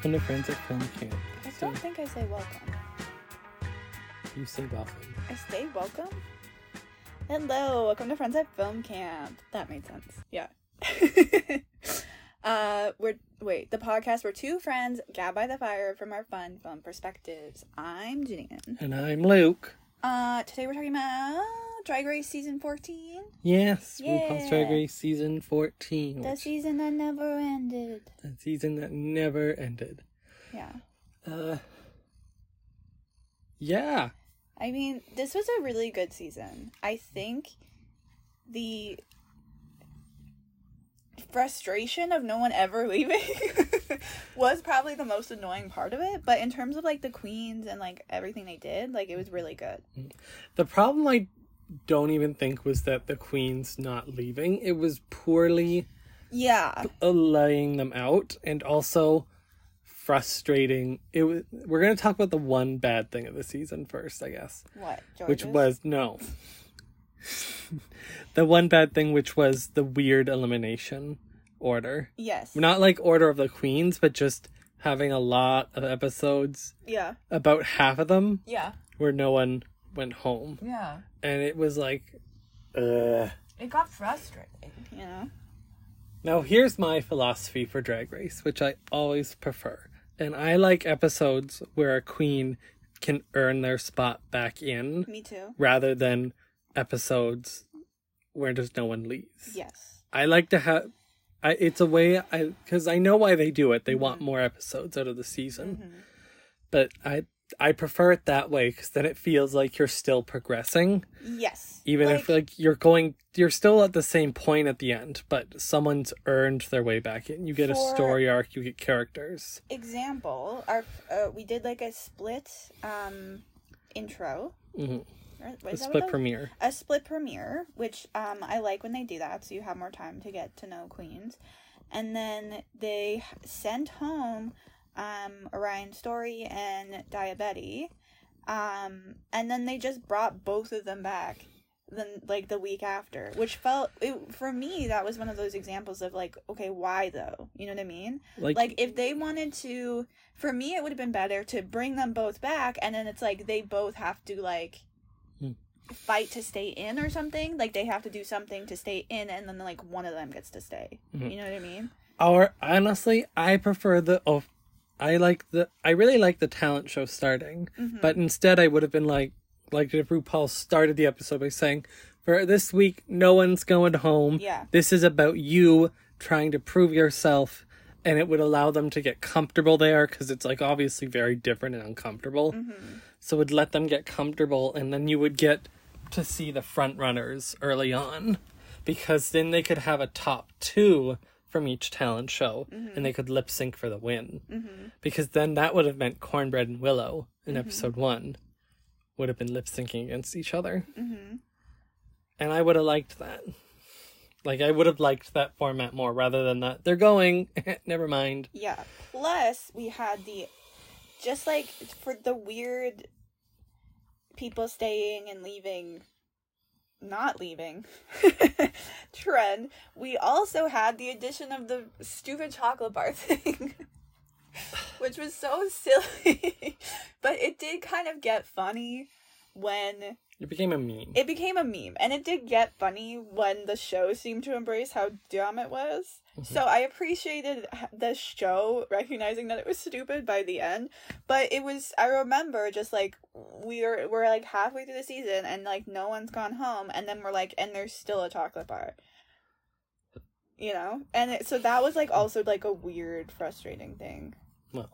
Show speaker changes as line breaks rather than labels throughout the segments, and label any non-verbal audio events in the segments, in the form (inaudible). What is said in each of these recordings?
Welcome to Friends at Film Camp.
I don't think I say welcome.
you say welcome.
I say welcome? Hello, welcome to Friends at Film Camp. That made sense. Yeah. (laughs) uh, we're wait, the podcast where two friends gab by the fire from our fun film perspectives. I'm Janine.
And I'm Luke.
Uh, today we're talking about Drag Race season 14,
Yes, RuPaul's Drag Race season 14.
the season that never ended.
the season that never ended.
Yeah.
Uh, yeah.
I mean, this was a really good season. I think the frustration of no one ever (laughs) leaving was probably the most annoying part of it. But in terms of like the queens and like everything they did, like it was really good.
The problem I don't even think was that the queen's not leaving. It was poorly
Yeah.
laying them out and also frustrating. It was, we're going to talk about the one bad thing of the season first, I guess.
What?
which was no (laughs) the one bad thing which was the weird elimination order
Yes.
not like order of the queens but just having a lot of episodes
Yeah.
about half of them
Yeah.
where no one went home
Yeah.
and it was like uh
It got frustrating, you know?
now here's my philosophy for drag race which i always prefer and i like episodes where a queen can earn their spot back in
Me too.
rather than episodes where just no one leaves.
Yes.
I like to have I it's a way I cuz I know why they do it. They want more episodes out of the season. But I I prefer it that way cuz then it feels like you're still progressing
Yes.
even if like you're going you're still at the same point at the end, but someone's earned their way back in. You get a story arc, you get characters.
example, our uh, we did like a split um intro. Mm-hmm.
A
Is that what
split premiere.
A split premiere, which um I like when they do that, so you have more time to get to know queens. And then they sent home um Orion Story and Daya Betty. Um and then they just brought both of them back then like the week after, which felt it, for me that was one of those examples of like okay, why though? You know what I mean?
Like,
like if they wanted to for me it would have been better to bring them both back and then it's like they both have to like
Hmm.
fight to stay in or something like they have to do something to stay in and then like one of them gets to stay
Mhm.
you know what i mean
Or honestly, I prefer the oh, I like the I really like the talent show starting,
Mhm.
but instead I would have been like like if RuPaul started the episode by saying, "For this week, no one's going home.
yeah
This is about you trying to prove yourself." And it would allow them to get comfortable there because it's like obviously very different and uncomfortable.
mm-hmm.
So it would let them get comfortable, and then you would get to see the front runners early on, because then they could have a top two from each talent show, and they could lip sync for the win.
Mm-hmm.
Because then that would have meant Kornbread and Willow in
Mhm.
episode one would have been lip syncing against each other,
Mm-hmm.
and I would have liked that. Like I would have liked that format more rather than that. They're going. (laughs) Never mind.
yeah plus we had the just like for the weird people staying and leaving not leaving. (laughs) Trend. We also had the addition of the stupid chocolate bar (laughs) thing which was so silly. (laughs) But it did kind of get funny when
It became a meme.
it became a meme and it did get funny when the show seemed to embrace how dumb it was. Mm-hmm. So i appreciated the show recognizing that it was stupid by the end but it was i remember just like we're we're like halfway through the season and like no one's gone home and then we're like and there's still a chocolate bar. You know? And it, so that was like also like a weird frustrating thing.
Well,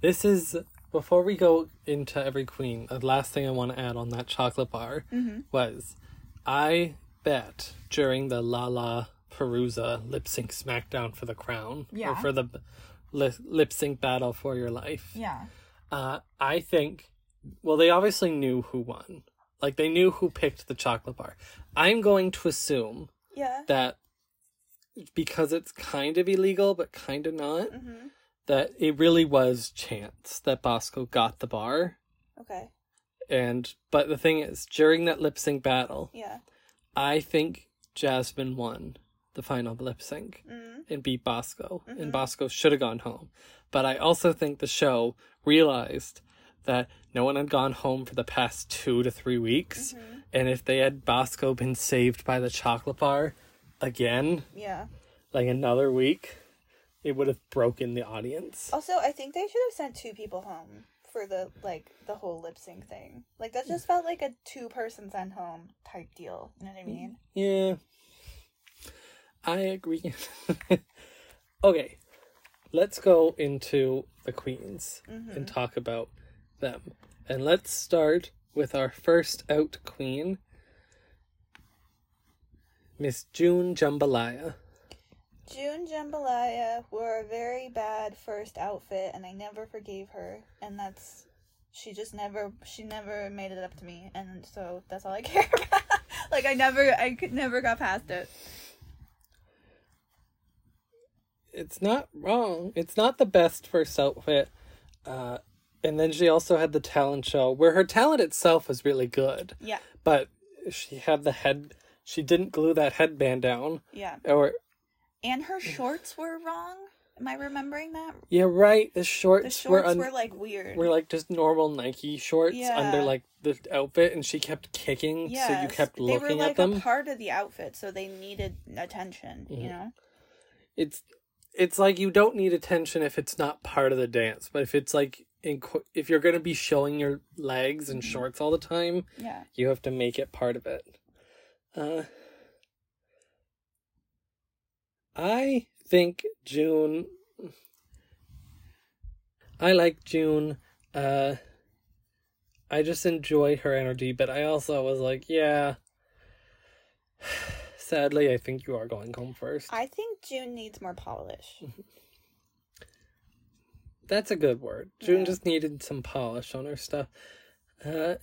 this is before we go into every queen. The last thing I want to add on that chocolate bar
mm-hmm.
was, I bet during the La La Perusa lip sync SmackDown for the crown or for the li- lip sync battle for your life.
yeah
Uh, I think. Well, they obviously knew who won. Like they knew who picked the chocolate bar. I'm going to assume
yeah
that because it's kind of illegal but kind of not
mm-hmm.
That it really was chance that Bosco got the bar.
okay
And but the thing is, during that lip sync battle,
yeah
I think Jasmine won the final lip sync
mm-hmm.
and beat Bosco, and Bosco should have gone home. But I also think the show realized that no one had gone home for the past two to three weeks, and if they had Bosco been saved by the chocolate bar again,
Yeah.
like another week, it would have broken the audience.
Also, I think they should have sent two people home for the like the whole lip sync thing. Like that just felt like a two person sent home type deal. You know what I mm, mean?
Yeah. I agree. (laughs) okay. Let's go into the queens and mm-hmm. talk about them. And let's start with our first out queen, Miss June Jambalaya.
June Jambalaya wore a very bad first outfit, and I never forgave her. And that's she just never she never made it up to me, and so that's all I (laughs) care about. like I never I could never got past it.
It's not wrong. It's not the best first outfit. Uh, and then she also had the talent show where her talent itself was really good.
Yeah,
But she had the head, she didn't glue that headband down.
yeah.
Or
And her shorts were wrong. Am I remembering that?
Yeah, right. The shorts,
The shorts
were, un-
were like weird.
were like just normal Nike shorts
Yeah.
under like the outfit, and she kept kicking, so you
Yes,
kept
they
looking
were like
at them.
part of the outfit, so they needed attention. You know.
It's it's like you don't need attention if it's not part of the dance, but if it's like in, qu- if you're gonna be showing your legs and shorts all the time,
Yeah.
you have to make it part of it. Uh, I think June. I like June. Uh, I just enjoy her energy, but I also was like, yeah. (sighs) Sadly, I think you are going home first.
I think June needs more polish. (laughs)
That's a good word. June
Yeah.
just needed some polish on her stuff. Uh,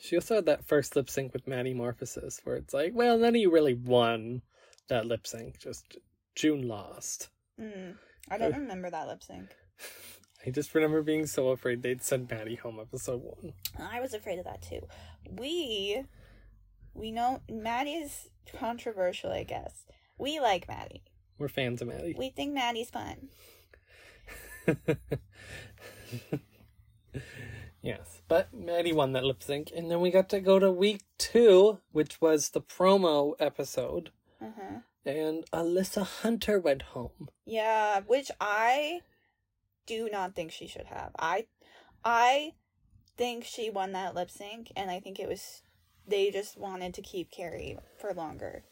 she also had that first lip sync with Maddie Morphosis, where it's like, well, none of you really won that lip sync. Just June lost.
Mm, I don't remember that lip sync. (laughs)
I just remember being so afraid they'd send Maddie home episode one.
I was afraid of that too. We, we know Maddie's controversial. I guess we like Maddie.
We're fans of Maddie.
We think Maddie's fun. (laughs)
yes, but Maddie won that lip sync, and then we got to go to week two, which was the promo episode,
Uh huh.
And Alyssa Hunter went home.
Yeah, which I do not think she should have. I, I think she won that lip sync, and I think it was they just wanted to keep Kerri for longer.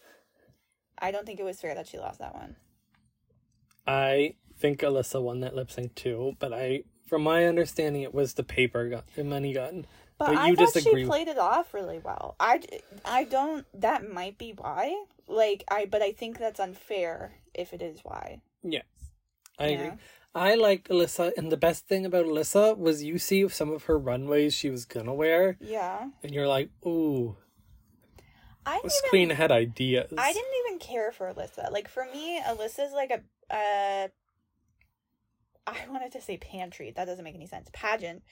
I don't think it was fair that she lost that one.
I think Alyssa won that lip sync too, but I, from my understanding, it was the paper gun, the money gun.
But,
But
I thought
disagree.
she played it off really well. I, I don't. That might be why. Like I, but I think that's unfair if it is why.
Yes, I agree. I liked Alyssa, and the best thing about Alyssa was you see some of her runways she was gonna wear,
Yeah,
and you're like, ooh,
I didn't
this
even,
queen had ideas.
I didn't even care for Alyssa. Like for me, Alyssa's like a. Uh, I wanted to say pantry. That doesn't make any sense. Pageant.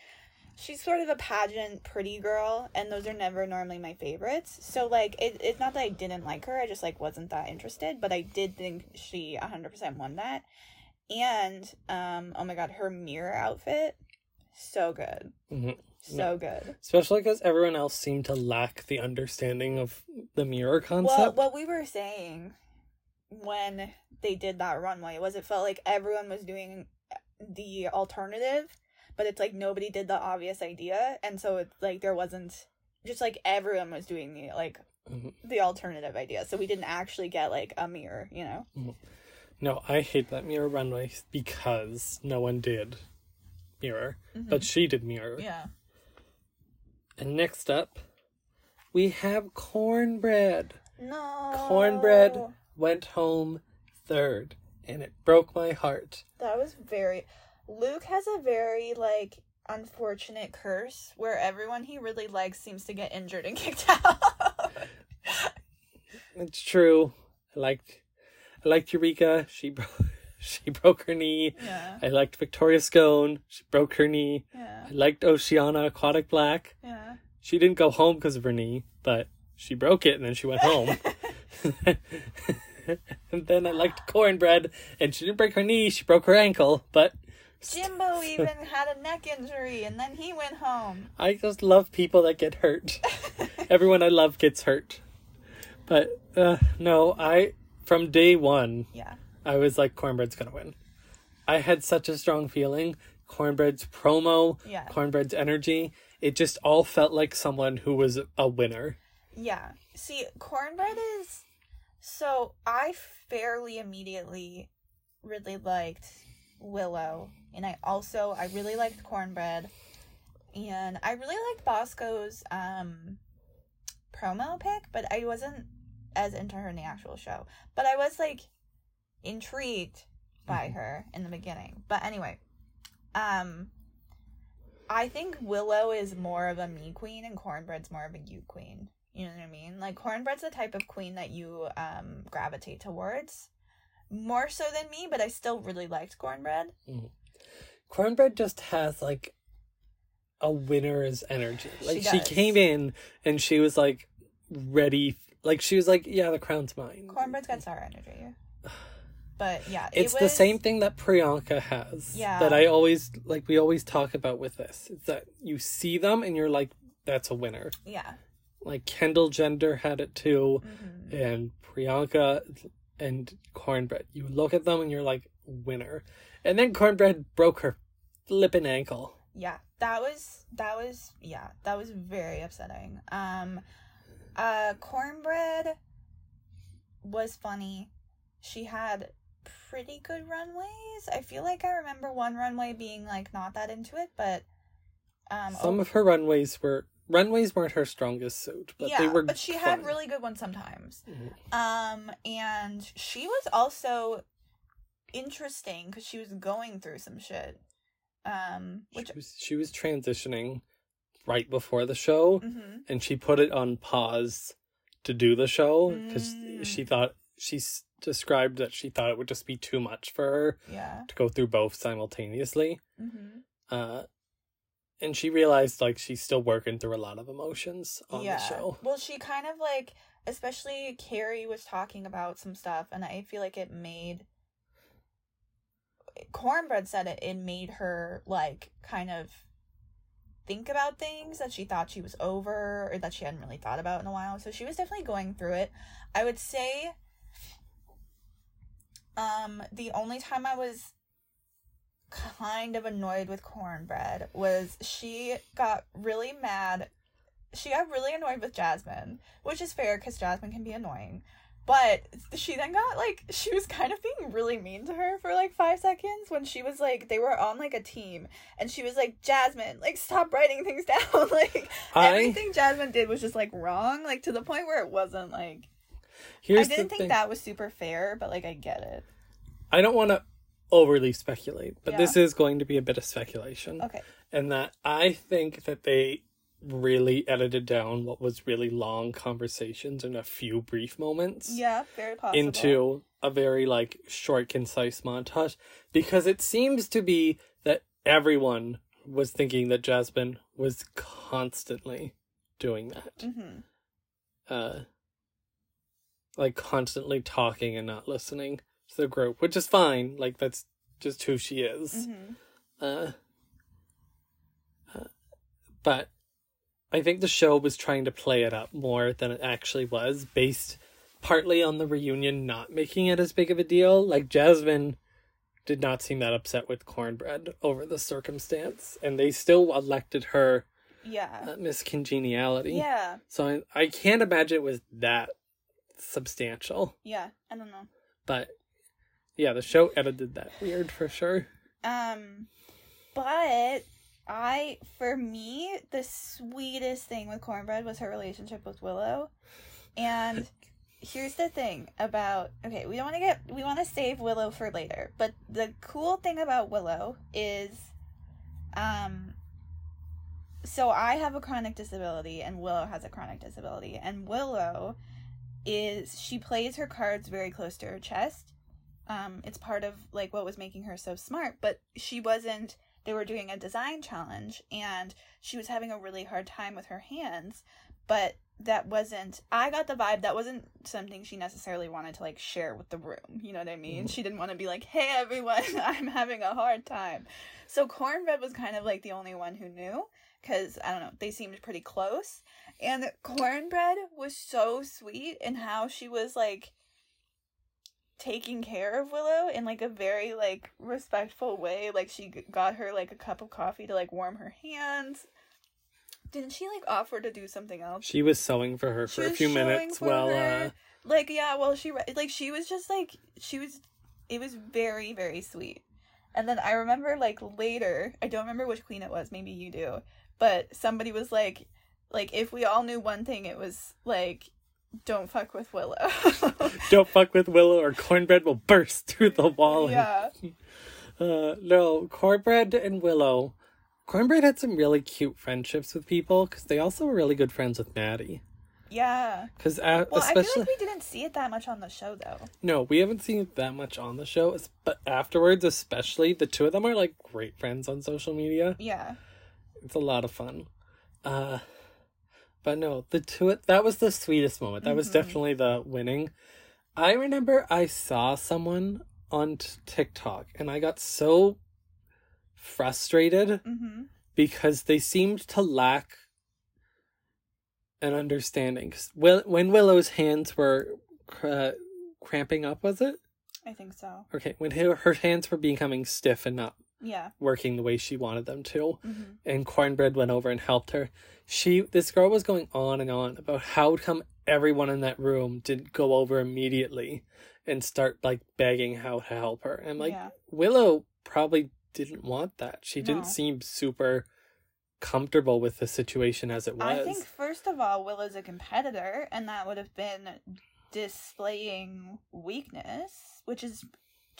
She's sort of a pageant pretty girl, and those are never normally my favorites. So like, it, it's not that I didn't like her. I just like wasn't that interested. But I did think she hundred percent won that. And um, oh my god, her mirror outfit, so good,
Mhm.
so good.
Especially because everyone else seemed to lack the understanding of the mirror concept.
Well, what we were saying when they did that runway was it felt like everyone was doing the alternative, but it's like nobody did the obvious idea, and so it's like there wasn't just like everyone was doing the like
Mhm.
the alternative idea, so we didn't actually get like a mirror, you know.
No, I hate that mirror runway because no one did mirror,
Mm-hmm.
but she did mirror.
Yeah.
And next up, we have kornbread.
No.
Kornbread went home third, and it broke my heart.
That was very. Luke has a very like unfortunate curse where everyone he really likes seems to get injured and (laughs) kicked out.
It's true. I liked, I liked Eureka. She broke, (laughs) she broke her knee.
yeah.
I liked Victoria Scone. She broke her knee.
Yeah.
I liked Oceana Aquatic Black.
Yeah.
She didn't go home because of her knee, but she broke it and then she went home. (laughs) and then I liked kornbread, and she didn't break her knee; she broke her ankle. But
Jimbo even had a neck injury and then he went home.
I just love people that get hurt. (laughs) Everyone I love gets hurt. But uh, no, I from day one,
Yeah.
I was like, kornbread's gonna win. I had such a strong feeling. Kornbread's promo,
Yeah.
kornbread's energy, it just all felt like someone who was a winner.
Yeah. See, kornbread is so I fairly immediately really liked Willow and I also I really liked kornbread and I really liked Bosco's um promo pick, but I wasn't as into her in the actual show. But I was like intrigued by her in the beginning. But anyway, um I think Willow is more of a me queen and Kornbread's more of a you queen. You know what I mean? Like Kornbread's the type of queen that you um gravitate towards. More so than me, but I still really liked Kornbread.
Kornbread just has like a winner's energy. Like she,
does.
came in and she was like ready like she was like, Yeah, the crown's mine.
Kornbread's got sour energy. But yeah,
it's
it
the same thing that Priyanka has.
Yeah.
That I always like we always talk about with this. It's that you see them and you're like, that's a winner.
Yeah.
Like Kendall Gender had it too,
hmm
and Priyanka and Kornbread. You look at them and you're like, winner. And then Kornbread broke her flippin' ankle.
Yeah. That was that was yeah, that was very upsetting. Um uh Kornbread was funny. She had pretty good runways. I feel like I remember one runway being like not that into it, but um
Some
oh,
of her runways were runways weren't her strongest suit, but
yeah,
they were
but she had really good ones sometimes.
Mhm.
Um, and she was also interesting because she was going through some shit. Um, which
she was she was transitioning right before the show
mhm.
and she put it on pause to do the show because
Mm.
she thought she s- described that she thought it would just be too much for her
yeah,
to go through both simultaneously
hmm
uh and she realized like she's still working through a lot of emotions on
yeah.
the show
Well, she kind of like, especially Kerri was talking about some stuff, and I feel like it made. Kornbread said it. It made her like kind of think about things that she thought she was over or that she hadn't really thought about in a while. So she was definitely going through it. I would say um the only time I was kind of annoyed with kornbread was she got really mad. She got really annoyed with Jasmine, which is fair because Jasmine can be annoying. But she then got like she was kind of being really mean to her for like five seconds when she was like they were on like a team and she was like Jasmine like stop writing things (laughs) down. Like
I-
everything Jasmine did was just like wrong like to the point where it wasn't like
here's
I didn't think
thing.
that was super fair but like I get it.
I don't want to overly speculate but
Yeah.
this is going to be a bit of speculation.
Okay.
And that i think that they really edited down what was really long conversations in a few brief moments
yeah very possible
into a very like short concise montage because it seems to be that everyone was thinking that Jasmine was constantly doing that
mm-hmm.
uh like constantly talking and not listening to the group which is fine like that's just who she is
Mm-hmm.
uh, uh, but I think the show was trying to play it up more than it actually was, based partly on the reunion not making it as big of a deal. Like Jasmine did not seem that upset with Kornbread over the circumstance, and they still elected her
yeah
uh, Miss Congeniality.
yeah
So I, I can't imagine it was that substantial.
yeah I don't know
But yeah, the show edited that weird for sure.
Um, but I, for me, the sweetest thing with Kornbread was her relationship with Willow. And here's the thing about okay, we don't want to get we want to save Willow for later, but the cool thing about Willow is, um. So I have a chronic disability, and Willow has a chronic disability, and Willow is she plays her cards very close to her chest um it's part of like what was making her so smart but she wasn't they were doing a design challenge and she was having a really hard time with her hands but that wasn't I got the vibe that wasn't something she necessarily wanted to like share with the room. You know what I mean? Mm-hmm. She didn't want to be like, "Hey everyone, (laughs) I'm having a hard time." So Kornbread was kind of like the only one who knew cuz I don't know, they seemed pretty close. And Kornbread was so sweet in how she was like taking care of Willow in like a very like respectful way. Like she got her like a cup of coffee to like warm her hands. Didn't she like offer to do something else?
She was sewing for her for a few minutes while
her.
uh
like yeah well she re- like she was just like she was it was very very sweet and then i remember like later i don't remember which queen it was maybe you do but somebody was like like if we all knew one thing it was like don't fuck with willow (laughs)
don't fuck with Willow or kornbread will burst through the wall. and-
yeah (laughs)
Uh, no, kornbread and Willow. Kornbread had some really cute friendships with people because they also were really good friends with Maddie.
yeah
Because uh,
well i feel
especially
like we didn't see it that much on the show though
no, we haven't seen it that much on the show, but afterwards, especially the two of them are like great friends on social media.
yeah
It's a lot of fun. Uh, but no, the two that was the sweetest moment. That was
Mhm.
definitely the winning. I remember I saw someone on t- TikTok and I got so frustrated
mm-hmm
because they seemed to lack an understanding. Will- when Willow's hands were cr- cramping up, was it?
i think so
Okay, when her, her hands were becoming stiff and not
yeah
working the way she wanted them to,
mm-hmm.
and Kornbread went over and helped her. She, this girl was going on and on about how come everyone in that room didn't go over immediately and start like begging how to help her. And like
yeah
Willow probably didn't want that. She didn't seem super comfortable with the situation as it was.
I think first of all, Willow's a competitor, and that would have been displaying weakness, which is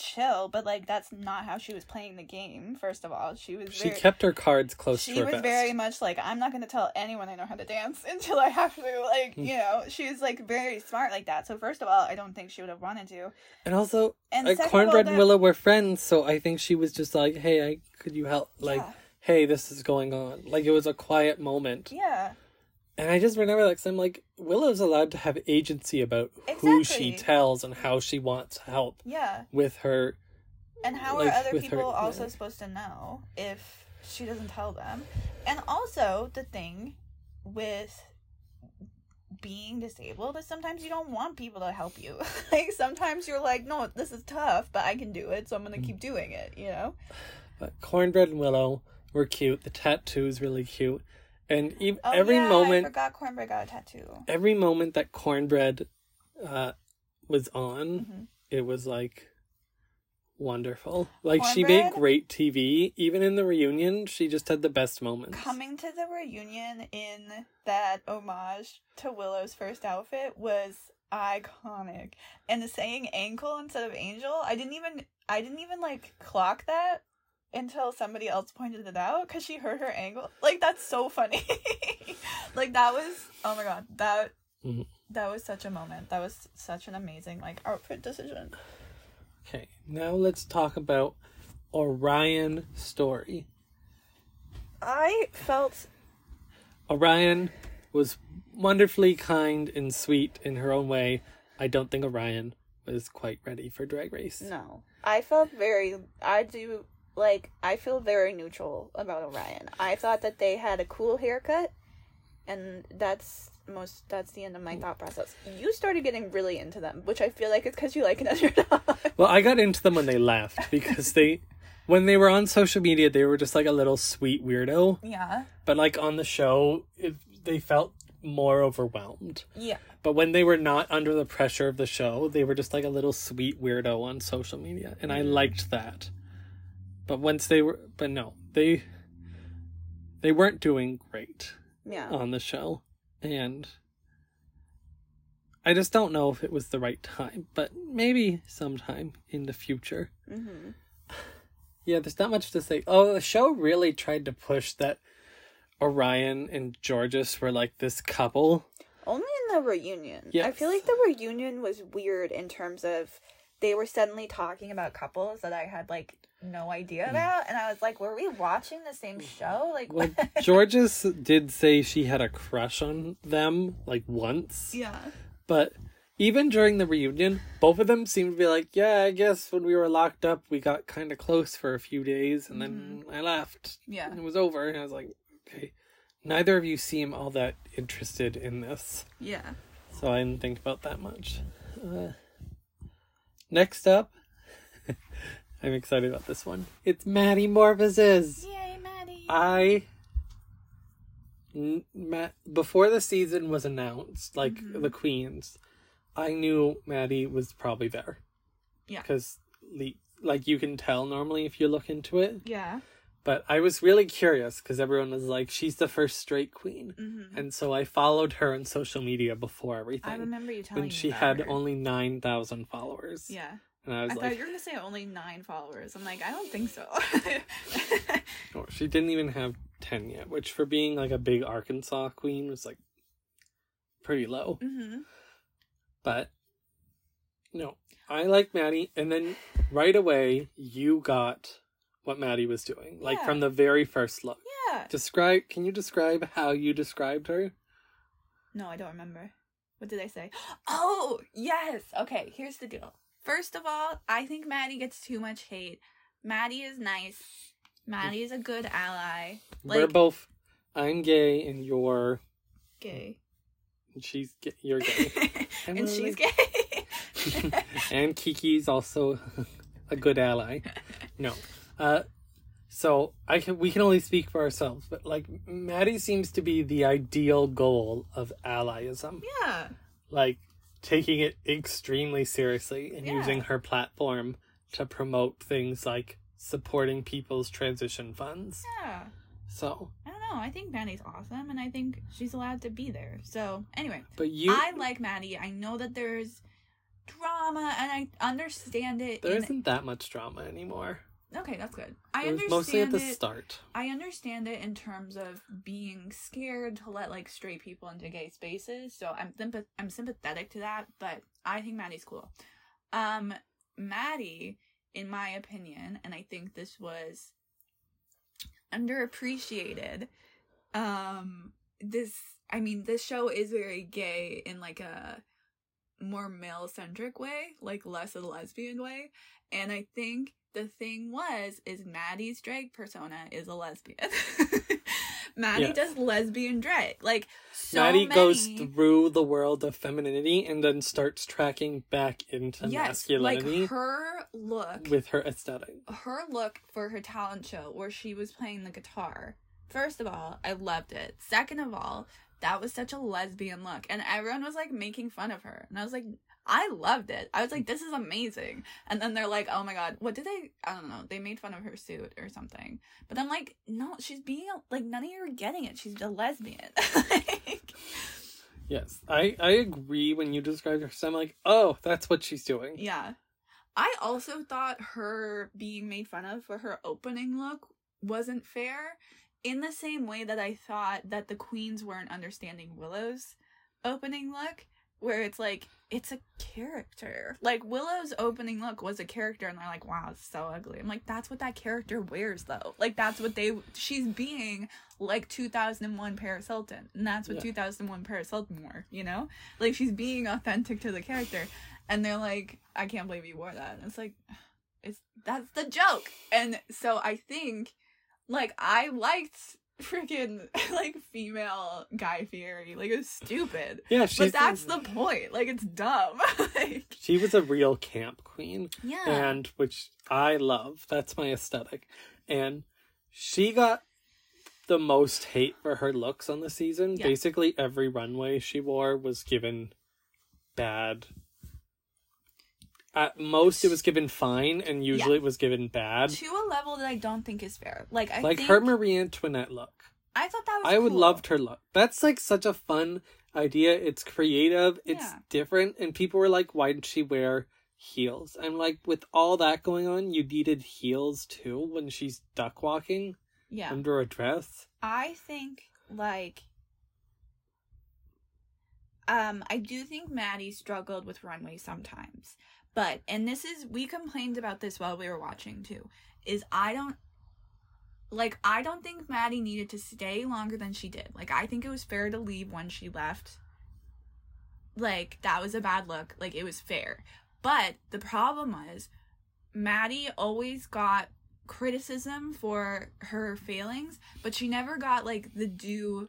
chill. But like, that's not how she was playing the game. First of all, she was
she
very,
kept her cards close
she
to her
was
vest.
very much like, I'm not going to tell anyone I know how to dance (laughs) until I have to. Like,
Hmm.
you know, she was like very smart like that. So first of all, I don't think she would have wanted to.
and also,
And
like,
second of all,
Kornbread and Willow were friends, so I think she was just like, "Hey, I could you help?" Like,
Yeah.
"Hey, this is going on." Like it was a quiet moment.
Yeah,
And I just remember like I'm like Willow's allowed to have agency about who she tells and how she wants help
yeah.
with her.
And how
like,
are other
with her-
people also
yeah.
supposed to know if she doesn't tell them? And also the thing with being disabled is sometimes you don't want people to help you. (laughs) like sometimes you're like, no, this is tough, but I can do it, so I'm gonna
Mm.
keep doing it. You know?
But Kornbread and Willow were cute. The tattoo's really cute, and ev-
Oh,
every
yeah, I
moment,
forgot Kornbread got a tattoo.
every moment that Kornbread uh, was on,
Mhm.
it was like wonderful. Like she made great TV. Even in the reunion, she just had the best moments.
Coming to the reunion in that homage to Willow's first outfit was iconic. And the saying ankle instead of angel, I didn't even I didn't even like clock that until somebody else pointed it out cuz she heard her ankle. Like that's so funny. (laughs) like that was oh my god, that
Mhm.
that was such a moment. That was such an amazing like outfit decision.
Okay, now let's talk about Orion story.
I felt
Orion was wonderfully kind and sweet in her own way. I don't think Orion was quite ready for Drag Race.
No. I felt very I do like I feel very neutral about Orion. I thought that they had a cool haircut and that's most that's the end of my thought process. You started getting really into them, which I feel like it's cuz you like an (laughs) underdog.
Well, I got into them when they left because they, when they were on social media, they were just like a little sweet weirdo.
yeah.
But like on the show, it, they felt more overwhelmed.
Yeah.
But when they were not under the pressure of the show, they were just like a little sweet weirdo on social media, and I mm. liked that. But once they were, but no, they they weren't doing great
Yeah.
on the show, and I just don't know if it was the right time. But maybe sometime in the future.
Mhm.
Yeah, there's not much to say. Oh, the show really tried to push that Orion and Jorgeous were like this couple.
Only in the reunion. I feel like the reunion was weird in terms of they were suddenly talking about couples that I had like no idea
Hmm.
about, and I was like, "Were we watching the same show?" Like,
Well. (laughs) Jorgeous did say she had a crush on them like once,
yeah,
but even during the reunion, both of them seemed to be like, "Yeah, I guess when we were locked up, we got kind of close for a few days, and then I left.
yeah,
And it was over." And I was like, "Okay." Neither of you seem all that interested in this,
yeah.
so I didn't think about that much. Uh, next up, (laughs) I'm excited about this one. It's Maddie Morphosis.
Yay, Maddie!
I n- Ma- before the season was announced, like
Mhm.
the queens, I knew Maddie was probably there.
Yeah.
because like you can tell normally if you look into it.
yeah.
But I was really curious because everyone was like, "She's the first straight queen,"
Mm-hmm.
and so I followed her on social media before everything.
I remember you telling
And
me
she
about
had
her.
only nine thousand followers.
Yeah,
and I
I
was
thought
like,
you were gonna say only nine followers. I'm like, I don't think so. (laughs)
oh, she didn't even have ten yet, which for being like a big Arkansas queen was like pretty low.
mm-hmm.
But no, I like Maddie, and then right away you got what Maddie was doing, like
Yeah.
from the very first look.
Yeah.
Describe? Can you describe how you described her?
No, I don't remember. What did I say? (gasps) Oh, yes. Okay, here's the deal. First of all, I think Maddie gets too much hate. Maddie is nice. Maddie is a good ally.
We're both. I'm gay, and you're.
Gay.
And she's. ga- You're gay. (laughs)
and she's gay. (laughs)
and Kiki's also (laughs) a good ally. No. Uh so I can we can only speak for ourselves, but like Maddie seems to be the ideal goal of allyism.
yeah.
Like taking it extremely seriously and
Yeah.
using her platform to promote things like supporting people's transition funds.
Yeah.
So,
I don't know. I think Maddie's awesome and I think she's allowed to be there. So, anyway,
but you
I like Maddie. I know that there's drama and I understand it.
there isn't that much drama anymore.
Okay, that's good. I understand
mostly at the
it.
start.
I understand it in terms of being scared to let like straight people into gay spaces. So I'm sympath- I'm sympathetic to that, but I think Maddie's cool. Um Maddie, in my opinion, and I think this was underappreciated. Um this I mean, this show is very gay in like a more male centric way, like less a lesbian way. And I think the thing was is Maddie's drag persona is a lesbian. (laughs) Maddie
Yes.
does lesbian drag. Like so
Maddie goes through the world of femininity and then starts tracking back into
yes,
masculinity
like her look
with her aesthetic.
her look for her talent show where she was playing the guitar. First of all, I loved it. Second of all, that was such a lesbian look. And everyone was like making fun of her. And I was like, I loved it. I was like, mm. this is amazing. And then they're like, oh my god, what did they? I don't know. They made fun of her suit or something. But I'm like, no, she's being a, like, none of you are getting it. She's a lesbian. (laughs) like,
Yes, I I agree when you described her. So I'm like, oh, that's what she's doing.
Yeah. I also thought her being made fun of for her opening look wasn't fair in the same way that I thought that the queens weren't understanding Willow's opening look where it's like it's a character. Like Willow's opening look was a character and they're like, "Wow, it's so ugly." I'm like, "That's what that character wears though." Like that's what they she's being like 2001 Paris Hilton. And that's what
Yeah.
2001 Paris Hilton wore, you know? Like she's being authentic to the character and they're like, I can't believe you wore that. And it's like, it's that's the joke. And so I think, like, I liked freaking (laughs) like female Guy Fieri. Like it's stupid,
Yeah, she's
but that's the point. Like it's dumb. (laughs) like
she was a real camp queen,
yeah,
and which I love. That's my aesthetic, and she got the most hate for her looks on the season.
Yeah.
Basically, every runway she wore was given bad. At most, it was given fine, and usually it was given bad.
to a level that I don't think is fair. Like I
like
think,
her Marie Antoinette look.
I thought that was.
I would
cool.
loved her look. That's like such a fun idea. It's creative. It's
Yeah.
different. And people were like, why didn't she wear heels? I'm like, with all that going on, you needed heels too when she's duck walking
Yeah,
under a dress.
I think like um I do think Maddie struggled with runway sometimes. But and this is we complained about this while we were watching too. Is I don't like I don't think Maddie needed to stay longer than she did. Like I think it was fair to leave when she left. Like that was a bad look. Like it was fair. But the problem was Maddie always got criticism for her failings, but she never got like the due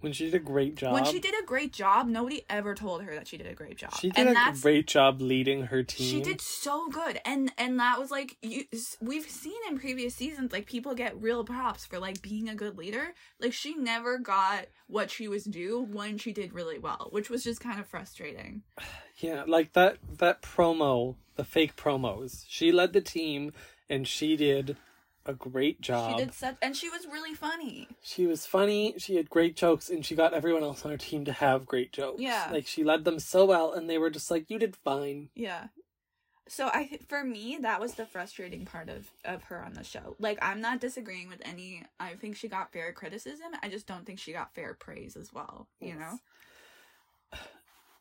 when she did a great job.
when she did a great job, nobody ever told her that she did a great job.
She did
and
a great job leading her team.
she did so good, and and that was like you. We've seen in previous seasons like people get real props for like being a good leader. Like she never got what she was due when she did really well, which was just kind of frustrating. (sighs)
Yeah, like that that promo, the fake promos. She led the team and she did a great job.
She did such, and she was really funny.
She was funny, she had great jokes, and she got everyone else on her team to have great jokes.
Yeah.
Like she led them so well and they were just like, You did fine.
Yeah. So I for me that was the frustrating part of of her on the show. Like I'm not disagreeing with any I think she got fair criticism. I just don't think she got fair praise as well, you
Yes.
know.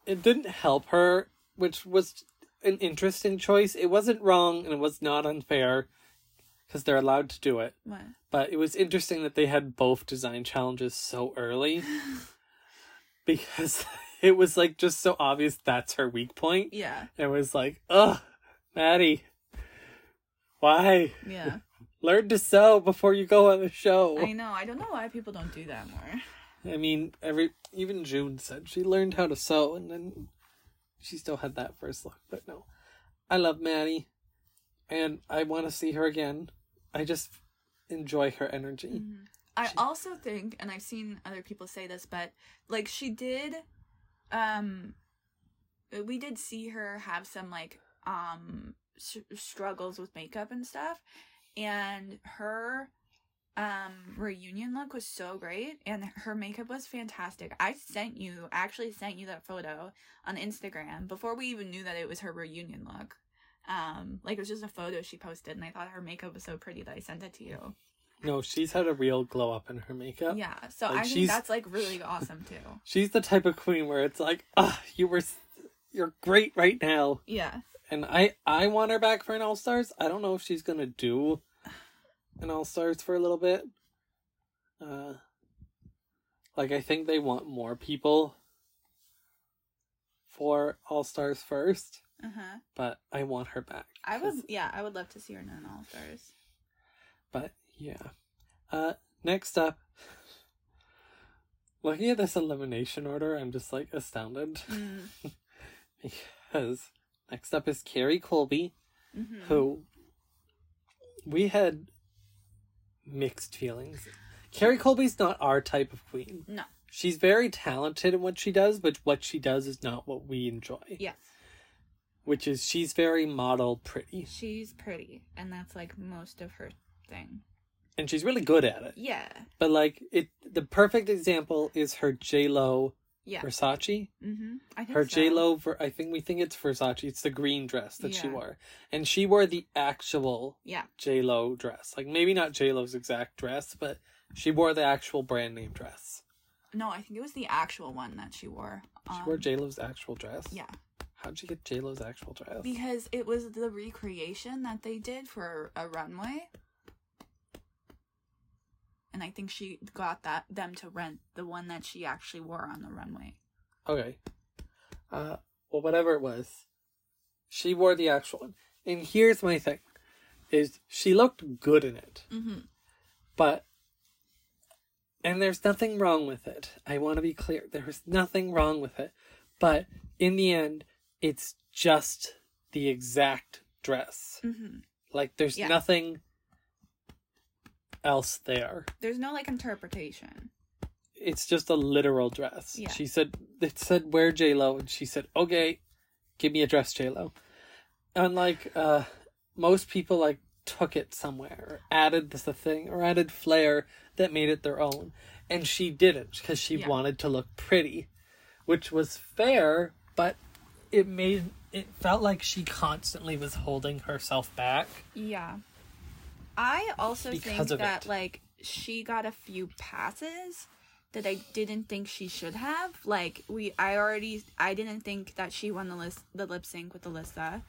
It didn't help her, which was an interesting choice. It wasn't wrong and it was not unfair because they're allowed to do it.
What?
But it was interesting that they had both design challenges so early (laughs) because (laughs) it was like just so obvious that's her weak point.
Yeah.
It was like, ugh, Maddie, why?
Yeah. (laughs)
Learn to sew before you go on the show.
I know. I don't know why people don't do that more.
I mean, every even June said she learned how to sew, and then she still had that first look. But no, I love Maddie, and I want to see her again. I just enjoy her energy.
I also think, and I've seen other people say this, but like she did, um, we did see her have some like um s- struggles with makeup and stuff, and her um reunion look was so great and her makeup was fantastic. I sent you actually sent you that photo on instagram before we even knew that it was her reunion look um like it was just a photo she posted and i thought her makeup was so pretty that i sent it to you
No, she's had a real glow up in her makeup.
yeah, so
Like,
I think that's like really awesome too. (laughs)
She's the type of queen where it's like, ah, you were, you're great right now,
Yeah,
and I, I want her back for an All Stars. I don't know if she's gonna do an All Stars for a little bit. Uh, like I think they want more people for All Stars first,
uh huh.
but I want her back.
I would, yeah, I would love to see her in an All Stars.
But yeah. Uh, next up, (laughs) looking at this elimination order, I'm just like astounded (laughs)
Mm.
because next up is Kerri Colby,
hmm
who we had mixed feelings. Kerri Colby's not our type of queen.
No.
She's very talented in what she does, but what she does is not what we enjoy.
Yes,
Which is she's very model pretty.
she's pretty, and that's like most of her thing.
And she's really good at it.
Yeah,
But like it the perfect example is her J Lo
yeah.
Versace.
Mm-hmm. I think
Her
so.
J Lo, I think we think it's Versace. It's the green dress that she wore, and she wore the actual
Yeah,
J Lo dress. Like maybe not J Lo's exact dress, but she wore the actual brand name dress.
no, I think it was the actual one that she wore.
She wore
Um,
J Lo's actual dress.
Yeah,
How'd she get J Lo's actual dress?
because it was the recreation that they did for a runway. And I think she got that them to rent the one that she actually wore on the runway.
Okay. Uh, well, whatever it was, she wore the actual one. And here's my thing: is she looked good in it,
Mm-hmm.
but and there's nothing wrong with it. I want to be clear: there's nothing wrong with it, but in the end, it's just the exact dress.
Mm-hmm.
Like there's
Yeah.
nothing else there.
There's no like interpretation.
it's just a literal dress.
Yeah.
She said it said wear J Lo and she said, Okay, give me a dress, J Lo. Unlike uh most people like took it somewhere or added this a thing or added flair that made it their own. And she didn't because she
Yeah.
wanted to look pretty. Which was fair, but it made it felt like she constantly was holding herself back.
Yeah. I also think that
it.
like she got a few passes that I didn't think she should have. Like we I already I didn't think that she won the list the lip sync with Alyssa.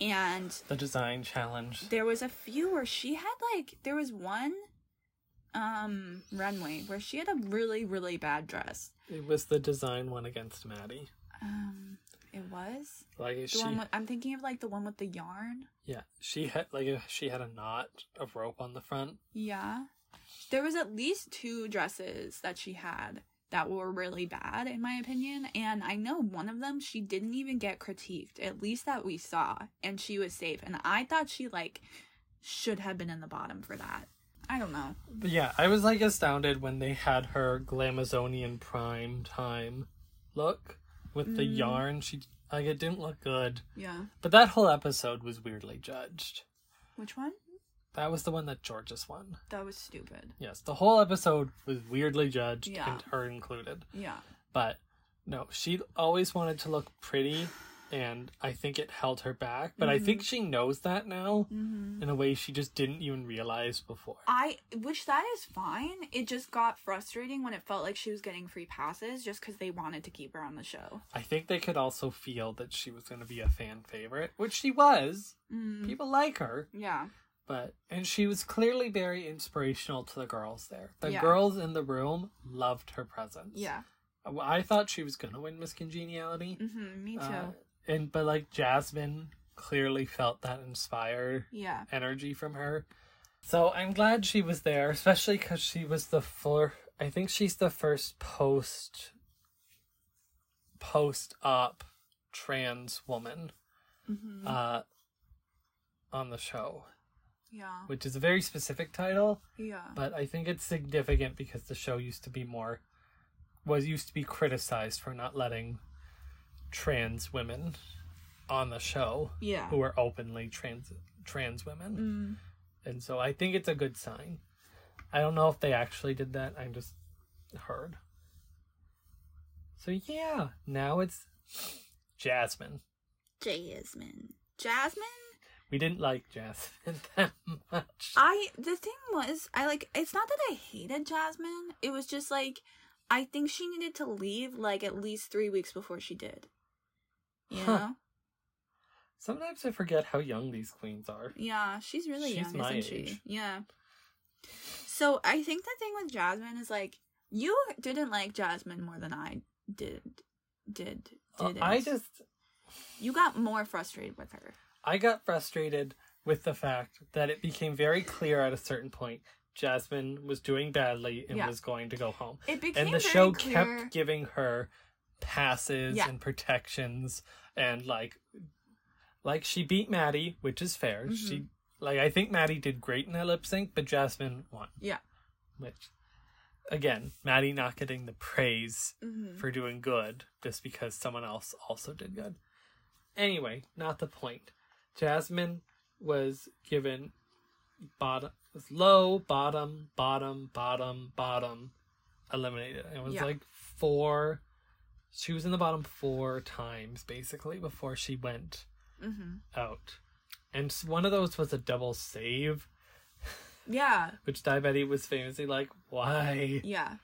and
The design challenge.
there was a few where she had like there was one um runway where she had a really really bad dress.
It was the design one against Maddie.
Um, it was
Like
the
she,
one with, I'm thinking of like the one with the yarn.
yeah, she had like she had a knot of rope on the front.
Yeah. There was at least two dresses that she had that were really bad in my opinion and I know one of them she didn't even get critiqued at least that we saw and she was safe and I thought she like should have been in the bottom for that. I don't know.
But yeah, I was like astounded when they had her Glamazonian prime time look with the
Mm.
yarn. She like it didn't look good.
Yeah.
But that whole episode was weirdly judged.
Which one?
That was the one that Jorgeous won.
That was stupid.
Yes, the whole episode was weirdly judged,
Yeah.
and her included.
Yeah.
But no, she always wanted to look pretty, and I think it held her back. But I think she knows that now
Mm-hmm.
in a way she just didn't even realize before.
I, which that is fine. It just got frustrating when it felt like she was getting free passes just because they wanted to keep her on the show.
I think they could also feel that she was going to be a fan favorite, which she was.
Mm.
People like her,
Yeah.
but and she was clearly very inspirational to the girls there. The
Yeah.
girls in the room loved her presence.
Yeah.
I thought she was going to win Miss Congeniality.
Mm-hmm. Me too.
Uh, and but like Jasmine clearly felt that inspired
yeah.
energy from her. So I'm glad she was there, especially because she was the for I think she's the first post post op trans woman
Mm-hmm.
uh on the show,
yeah.
which is a very specific title,
Yeah.
but I think it's significant because the show used to be more was used to be criticized for not letting trans women on the show
Yeah.
who are openly trans trans women.
Mm.
And so I think it's a good sign. I don't know if they actually did that. I just heard. So yeah, now it's Jasmine.
Jasmine. Jasmine?
We didn't like Jasmine (laughs) that much.
I the thing was I like it's not that I hated Jasmine. It was just like I think she needed to leave like at least three weeks before she did. You
Huh.
know?
Sometimes I forget how young these queens are.
Yeah, she's really
She's
young,
my
isn't she?
age.
Yeah. So I think the thing with Jasmine is like you didn't like Jasmine more than I did. Did
Uh,
did
I just
you got more frustrated with her.
I got frustrated with the fact that it became very clear at a certain point Jasmine was doing badly and
Yeah.
was going to go home.
It became
and the show
clear-
kept giving her passes
Yeah.
and protections and like like she beat Maddy, which is fair.
Mm-hmm.
She like I think Maddy did great in that lip sync, but Jasmine won.
Yeah.
Which again, Maddy not getting the praise
Mhm.
for doing good just because someone else also did good. Anyway, not the point. Jasmine was given bottom was low, bottom, bottom, bottom, bottom, eliminated. It was
Yeah.
like four she was in the bottom four times basically before she went
Mhm.
out. And one of those was a double save,
Yeah. (laughs)
which Daya Betty was famously like, why?
Yeah.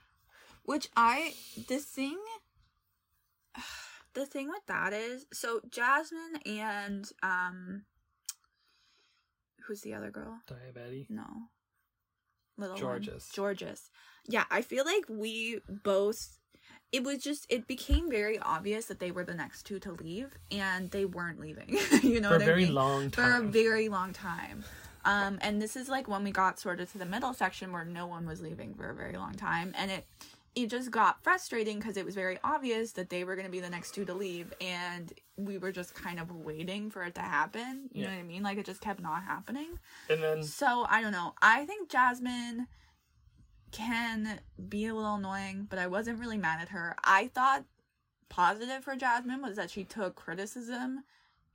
Which I the thing (sighs) the thing with that is so Jasmine and um who's the other girl?
Daya Betty.
No. Little
Jorgeous.
One. Jorgeous. Yeah, I feel like we both it was just it became very obvious that they were the next two to leave and they weren't leaving. (laughs) you know
For a
I
very
mean?
long
for a
time.
very long time. Um, and this is like when we got sort of to the middle section where no one was leaving for a very long time, and it it just got frustrating because it was very obvious that they were going to be the next two to leave, and we were just kind of waiting for it to happen. You know what I mean? Like it just kept not happening.
and then
So I don't know. I think Jasmine can be a little annoying, but I wasn't really mad at her. I thought positive for Jasmine was that she took criticism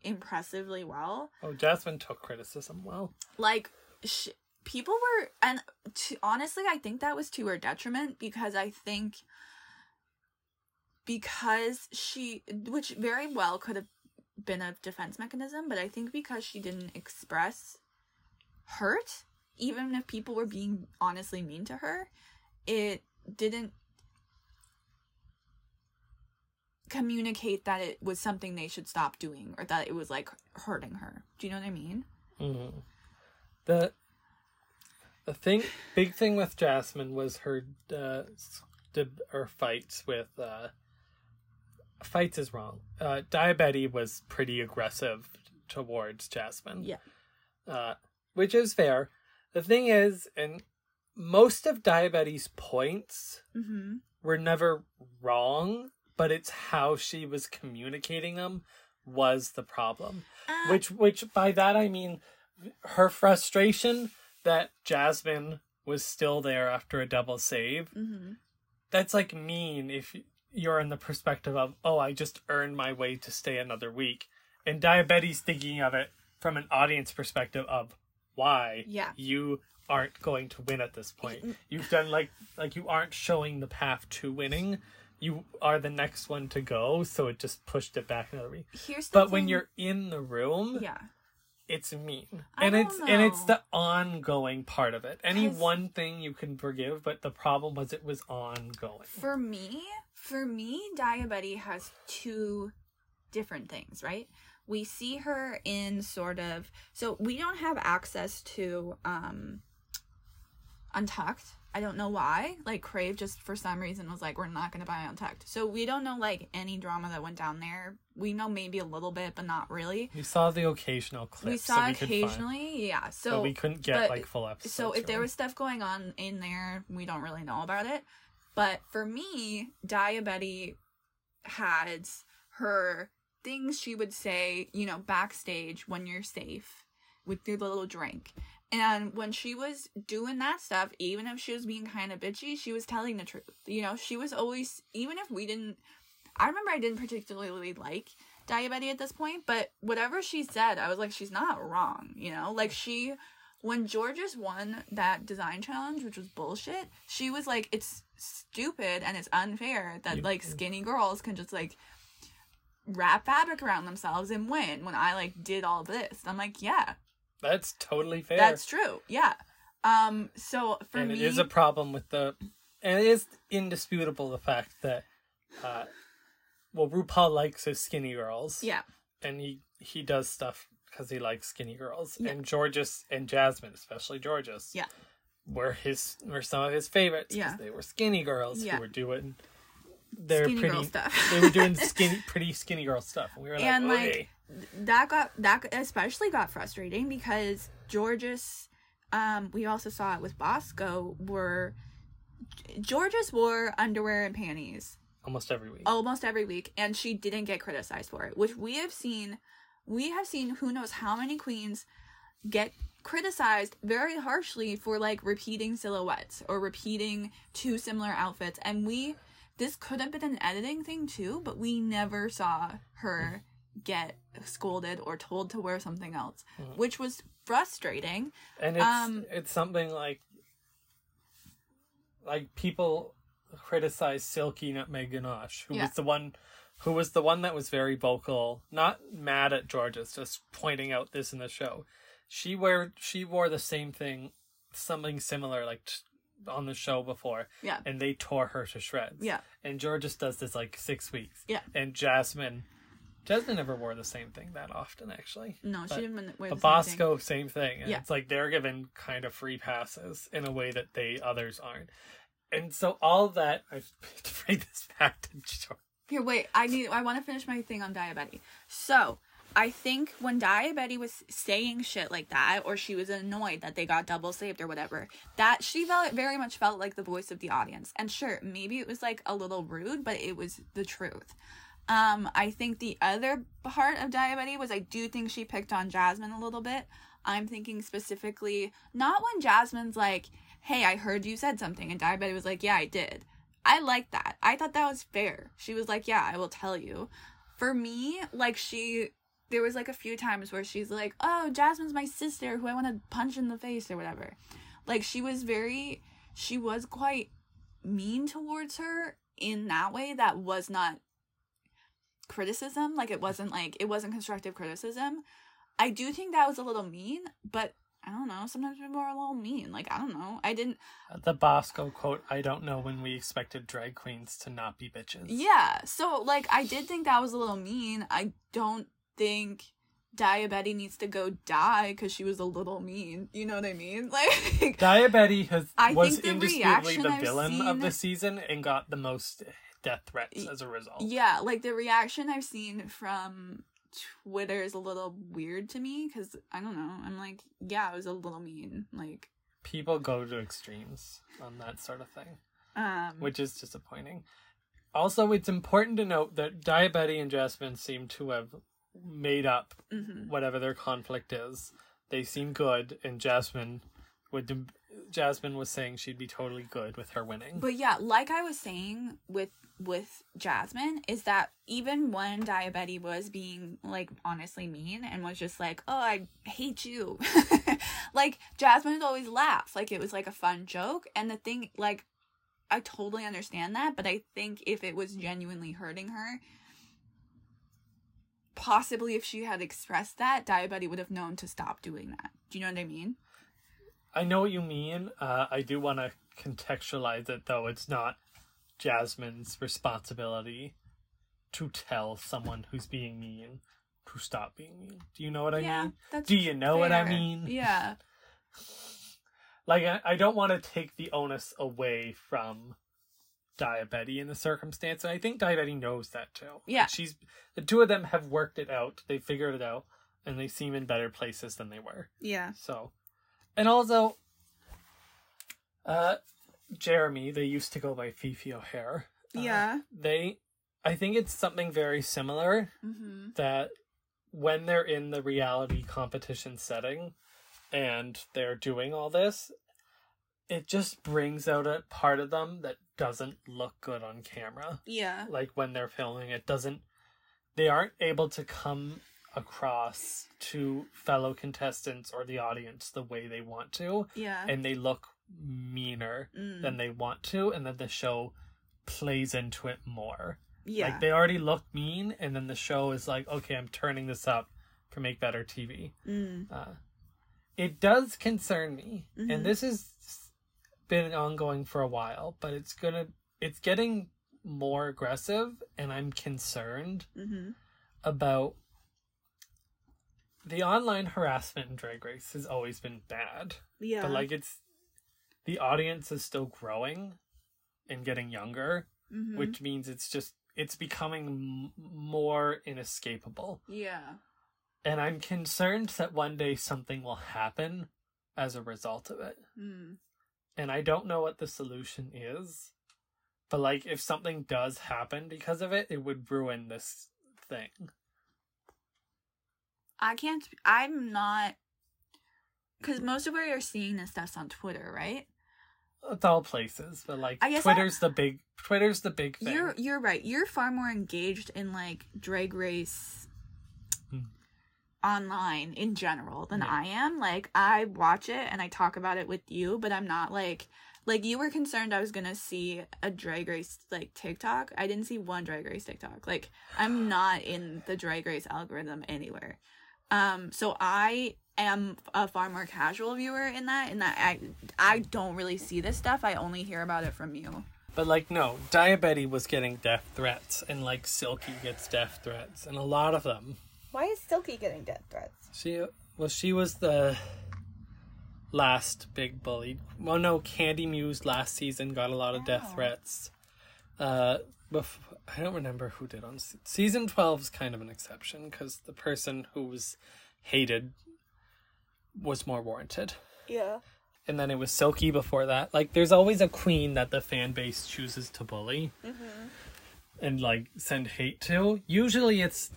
impressively well
Oh, Jasmine took criticism well.
like sh- people were and to, honestly i think that was to her detriment because i think because she which very well could have been a defense mechanism but i think because she didn't express hurt even if people were being honestly mean to her it didn't communicate that it was something they should stop doing or that it was like hurting her. Do you know what I mean?
Mm-hmm. The the thing, big thing with Jasmine was her uh, or fights with uh, fights is wrong. Uh, Daya Betty was pretty aggressive towards Jasmine.
Yeah.
Uh, which is fair. The thing is, and most of Daya Betty's points
Mm-hmm.
were never wrong, but it's how she was communicating them was the problem.
Uh,
Which which by that I mean her frustration that Jasmine was still there after a double save.
mm-hmm.
That's like mean if you're in the perspective of, oh, I just earned my way to stay another week. And Daya Betty thinking of it from an audience perspective of why
Yeah.
you aren't going to win at this point. Mm. You've done like like you aren't showing the path to winning. You are the next one to go, so it just pushed it back another week.
Here's the
But when you're in the room,
yeah,
it's mean
I
and it's and it's the ongoing part of it Any one thing you can forgive but the problem was it was ongoing
for me, for me, Daya Betty has two different things, right? We see her in sort of so we don't have access to um Untucked. I don't know why. Like Crave just for some reason was like, we're not gonna buy Untucked. So we don't know like any drama that went down there. We know maybe a little bit, but not really.
we saw the occasional clips
we saw
we
occasionally, yeah.
but
So
we couldn't get
but-
like full episodes
so if there was stuff going on in there, we don't really know about it. But for me, Daya Betty had her things she would say, you know, backstage when you're safe with your little drink. And when she was doing that stuff, even if she was being kind of bitchy, she was telling the truth. You know, she was always, even if we didn't, I remember I didn't particularly like Daya Betty at this point, but whatever she said, I was like, she's not wrong. You know, like she, when Jorgeous won that design challenge, which was bullshit, she was like, it's stupid and it's unfair that
You-
like skinny girls can just like wrap fabric around themselves and win when I like did all this. I'm like, yeah,
that's totally fair
that's true. Yeah. Um. So for
and
me,
it is a problem with the and it is indisputable the fact that uh well RuPaul likes his skinny girls
yeah,
and he he does stuff because he likes skinny girls
Yeah.
and Jorgeous and Jasmine especially Jorgeous
Yeah.
were his were some of his favorites 'cause
Yeah.
they were skinny girls
Yeah.
who were doing their
Skinny
pretty
girl stuff. (laughs)
they were doing (laughs) skinny pretty skinny girl stuff and we were like
And, like, that got that especially got frustrating because Jorgeous, um, we also saw it with Bosco were Jorgeous wore underwear and panties
almost every week
almost every week and she didn't get criticized for it which we have seen we have seen who knows how many queens get criticized very harshly for like repeating silhouettes or repeating two similar outfits and we this could have been an editing thing too but we never saw her get scolded or told to wear something else
Mhm.
which was frustrating
and it's
um,
it's something like like people criticize Silky Nutmeg Ganache, who
Yeah.
was the one who was the one that was very vocal, not mad at Jorgeous, just pointing out this in the show. She wear she wore the same thing, something similar like t- on the show before,
yeah
and they tore her to shreds.
yeah
and Jorgeous does this like six weeks.
Yeah.
and Jasmine, Jasmine never wore the same thing that often actually.
no
But-
she didn't wear the same thing.
Bosco, same thing. And
Yeah.
It's like they're given kind of free passes in a way that they others aren't. And so all that I have (laughs) to bring this back to George.
Here, wait. I need. I want to finish my thing on Diabetes. So, I think when Daya Betty was saying shit like that, or she was annoyed that they got double saved or whatever, that she felt very much felt like the voice of the audience. And sure, maybe it was like a little rude, but it was the truth. Um, I think the other part of Daya Betty was I do think she picked on Jasmine a little bit. I'm thinking specifically not when Jasmine's like, "Hey, I heard you said something," and Daya Betty was like, "Yeah, I did." I like that. I thought that was fair. She was like, "Yeah, I will tell you." For me, like she there was like a few times where she's like, "Oh, Jasmine's my sister who I want to punch in the face or whatever." Like she was very she was quite mean towards her in that way that was not criticism, like it wasn't like it wasn't constructive criticism. I do think that was a little mean, but I don't know. Sometimes people are a little mean. Like I don't know. I didn't.
Uh, the Bosco quote, I don't know when we expected drag queens to not be bitches.
Yeah. So like I did think that was a little mean. I don't think Daya Betty needs to go die because she was a little mean. You know what I mean? (laughs) Like
Daya Betty has
I
was
think the
indisputably the
I've
villain of the season and got the most death threats as a result.
yeah, like the reaction I've seen from Twitter is a little weird to me because I don't know. I'm like, yeah, it was a little mean. Like,
People go to extremes on that sort of thing,
um,
which is disappointing. Also, it's important to note that Daya Betty and Jasmine seem to have made up
mhm.
whatever their conflict is. They seem good, and Jasmine would. Jasmine was saying she'd be totally good with her winning.
But yeah, like I was saying with with Jasmine, is that even when Daya Betty was being like honestly mean and was just like, "Oh, I hate you," (laughs) like Jasmine would always laugh, like it was like a fun joke. And the thing, like, I totally understand that, but I think if it was genuinely hurting her, possibly if she had expressed that, Daya Betty would have known to stop doing that. Do you know what I mean?
I know what you mean. Uh, I do want to contextualize it, though. It's not Jasmine's responsibility to tell someone who's being mean to stop being mean. Do you know what I
yeah,
mean?
that's
Do you know what I mean?
Yeah. (laughs)
Like, I, I don't want to take the onus away from Daya Betty in the circumstance, and I think Daya Betty knows that too.
Yeah.
she's the two of them have worked it out. They figured it out, and they seem in better places than they were.
Yeah.
So, and also, uh, Jeremy, they used to go by Fifi O'Hare. Uh,
Yeah.
They, I think it's something very similar
Mm-hmm.
that when they're in the reality competition setting and they're doing all this, it just brings out a part of them that doesn't look good on camera.
Yeah.
Like when they're filming, it doesn't, they aren't able to come across to fellow contestants or the audience the way they want to,
Yeah.
and they look meaner
Mm.
than they want to, and then the show plays into it more.
yeah.
Like they already look mean, and then the show is like, okay, I'm turning this up to make better TV.
mm.
Uh, it does concern me,
Mhm.
and this has been ongoing for a while, but it's gonna, it's getting more aggressive, and I'm concerned
Mm-hmm.
about the online harassment in Drag Race has always been bad,
Yeah.
but like it's the audience is still growing and getting younger
Mhm.
which means it's just it's becoming m- more inescapable
yeah.
and i'm concerned that one day something will happen as a result of it
Mm.
And i don't know what the solution is but like if something does happen because of it it would ruin this thing
I can't. I'm not. Because most of where you're seeing this stuff's on Twitter, right?
it's all places but like
I guess
twitter's the big twitter's the big thing
You're you're right. You're far more engaged in like Drag Race. Online in general than
Yeah.
I am. Like I watch it and I talk about it with you, but I'm not like like you were concerned I was gonna see a Drag Race like TikTok. I didn't see one Drag Race TikTok. Like I'm (sighs) not in the Drag Race algorithm anywhere. Um, so I am a far more casual viewer in that. In that I I don't really see this stuff. I only hear about it from you.
but like no Daya Betty was getting death threats and like silky gets death threats and a lot of them
Why is Silky getting death threats?
She well, she was the last big bully. Well, no, Kandy Muse last season got a lot of death
Oh.
threats. Uh, bef- I don't remember who did on se- season twelve is kind of an exception because the person who was hated was more warranted.
Yeah.
And then it was Silky before that. Like, there's always a queen that the fan base chooses to bully and like send hate to. Usually, it's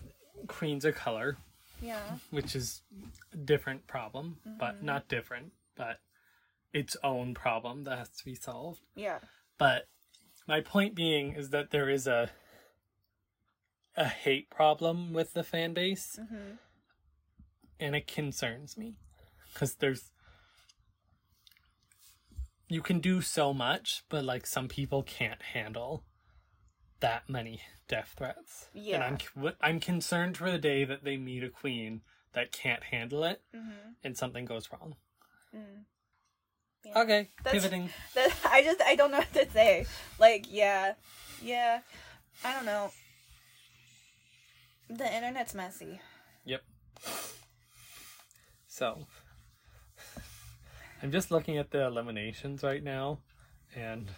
queens of color
Yeah.
which is a different problem, but mm-hmm. not different, but its own problem that has to be solved.
Yeah.
But my point being is that there is a a hate problem with the fan base, mm-hmm. and it concerns me because there's you can do so much, but like some people can't handle that many death threats.
Yeah.
and I'm I'm concerned for the day that they meet a queen that can't handle it, mm-hmm. and something goes wrong. Mm.
Yeah.
Okay,
That's-
pivoting. (laughs)
That I just I don't know (laughs) what to say. Like, yeah, yeah, I don't know. The internet's messy.
Yep. So, (laughs) I'm just looking at the eliminations right now, and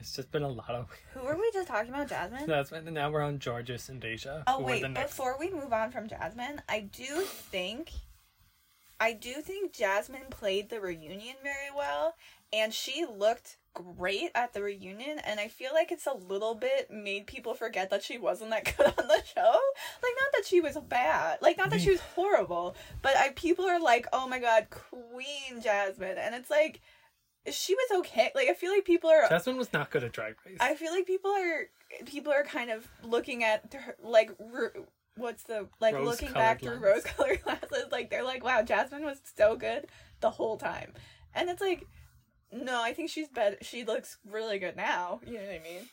there's just been a lot of. (laughs)
Who were we just talking about, Jasmine?
That's and now we're on Jorgeous and Deja.
Oh wait,
next.
before we move on from Jasmine, I do think I do think Jasmine played the reunion very well and she looked great at the reunion and I feel like it's a little bit made people forget that she wasn't that (laughs) good on the show. Like not that she was bad, like not that she was horrible, but I people are like, "Oh my god, Queen Jasmine." And it's like she was okay. Like I feel like people are
Jasmine was not good at Drag Race.
I feel like people are people are kind of looking at her, like r- what's the like looking
Rose-colored
back through rose (laughs) colored glasses like they're like wow Jasmine was so good the whole time and it's like no I think she's better she looks really good now you know what I mean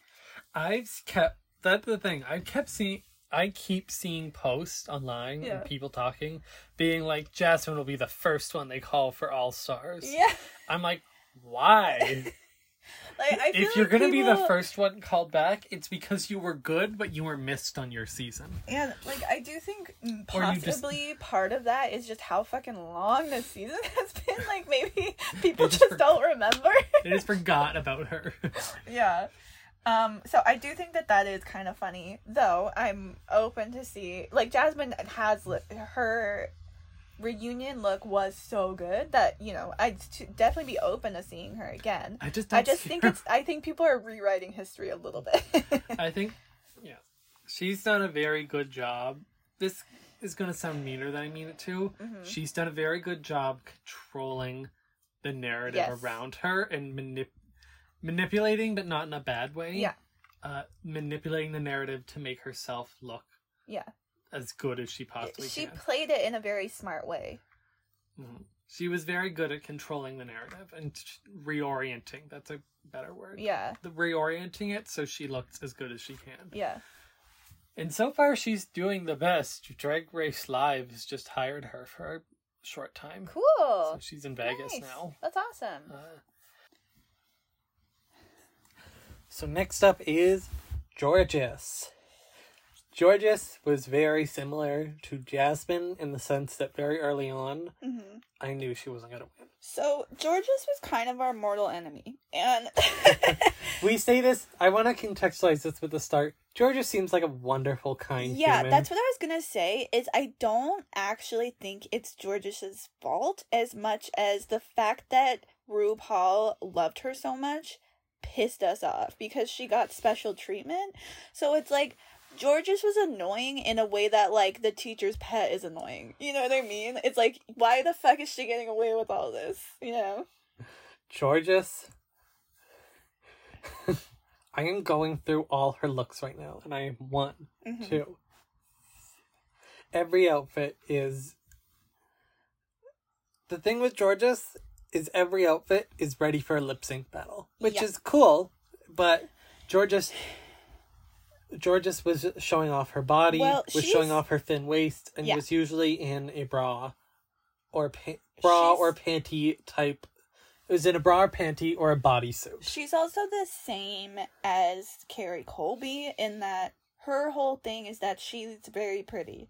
I've kept that's the thing. I kept seeing. I keep seeing posts online
Yeah.
and people talking, being like, Jasmine will be the first one they call for All Stars.
yeah
I'm like, why? (laughs)
like I feel
if you're
like
gonna be the first one called back, it's because you were good, but you were missed on your season.
and like I do think
you just-
possibly part of that is just how fucking long this season (laughs) has been like maybe (laughs) people
just
just
for-
don't remember
They just forgot about her.
yeah um so i do think that that is kind of funny though i'm open to see like jasmine has li- her reunion look was so good that you know i'd t- definitely be open to seeing her again
I just
i just think
her.
it's i think people are rewriting history a little bit (laughs)
I think, yeah, she's done a very good job. This is gonna sound meaner than I mean it to.
Mm-hmm.
She's done a very good job controlling the narrative
Yes.
around her and manip- manipulating, but not in a bad way.
Yeah.
Uh, manipulating the narrative to make herself look
yeah
as good as she possibly can.
she
can.
played it in a very smart way
Mhm. She was very good at controlling the narrative and reorienting. That's a better word.
yeah
The reorienting it so she looks as good as she can.
yeah
And so far, she's doing the best. Drag Race Live has just hired her for a short time.
cool
So she's in Vegas
Nice.
now.
that's awesome
Uh, so next up is Jorgeous. Jorgeous was very similar to Jasmine in the sense that very early on,
hmm
I knew she wasn't going to win.
so Jorgeous was kind of our mortal enemy and (laughs)
We say this, I want to contextualize this with the start. Georges seems like a wonderful, kind
Yeah,
human.
that's what I was gonna say. Is I don't actually think it's George's fault as much as the fact that RuPaul loved her so much pissed us off because she got special treatment. So it's like Jorgeous was annoying in a way that like the teacher's pet is annoying. You know what I mean? It's like why the fuck is she getting away with all this? You know?
Jorgeous. (laughs) I am going through all her looks right now, and I am one,
Mhm.
two. Every outfit is. The thing with Jorgeous is every outfit is ready for a lip sync battle, which
Yeah.
is cool, but Jorgeous. Jorgeous was showing off her body,
Well,
was
she's-
showing off her thin waist, and
Yeah.
was usually in a bra, or pa- bra
She's-
or panty type. It was in a bra or panty or a bodysuit.
She's also the same as Kerri Colby in that her whole thing is that she's very pretty.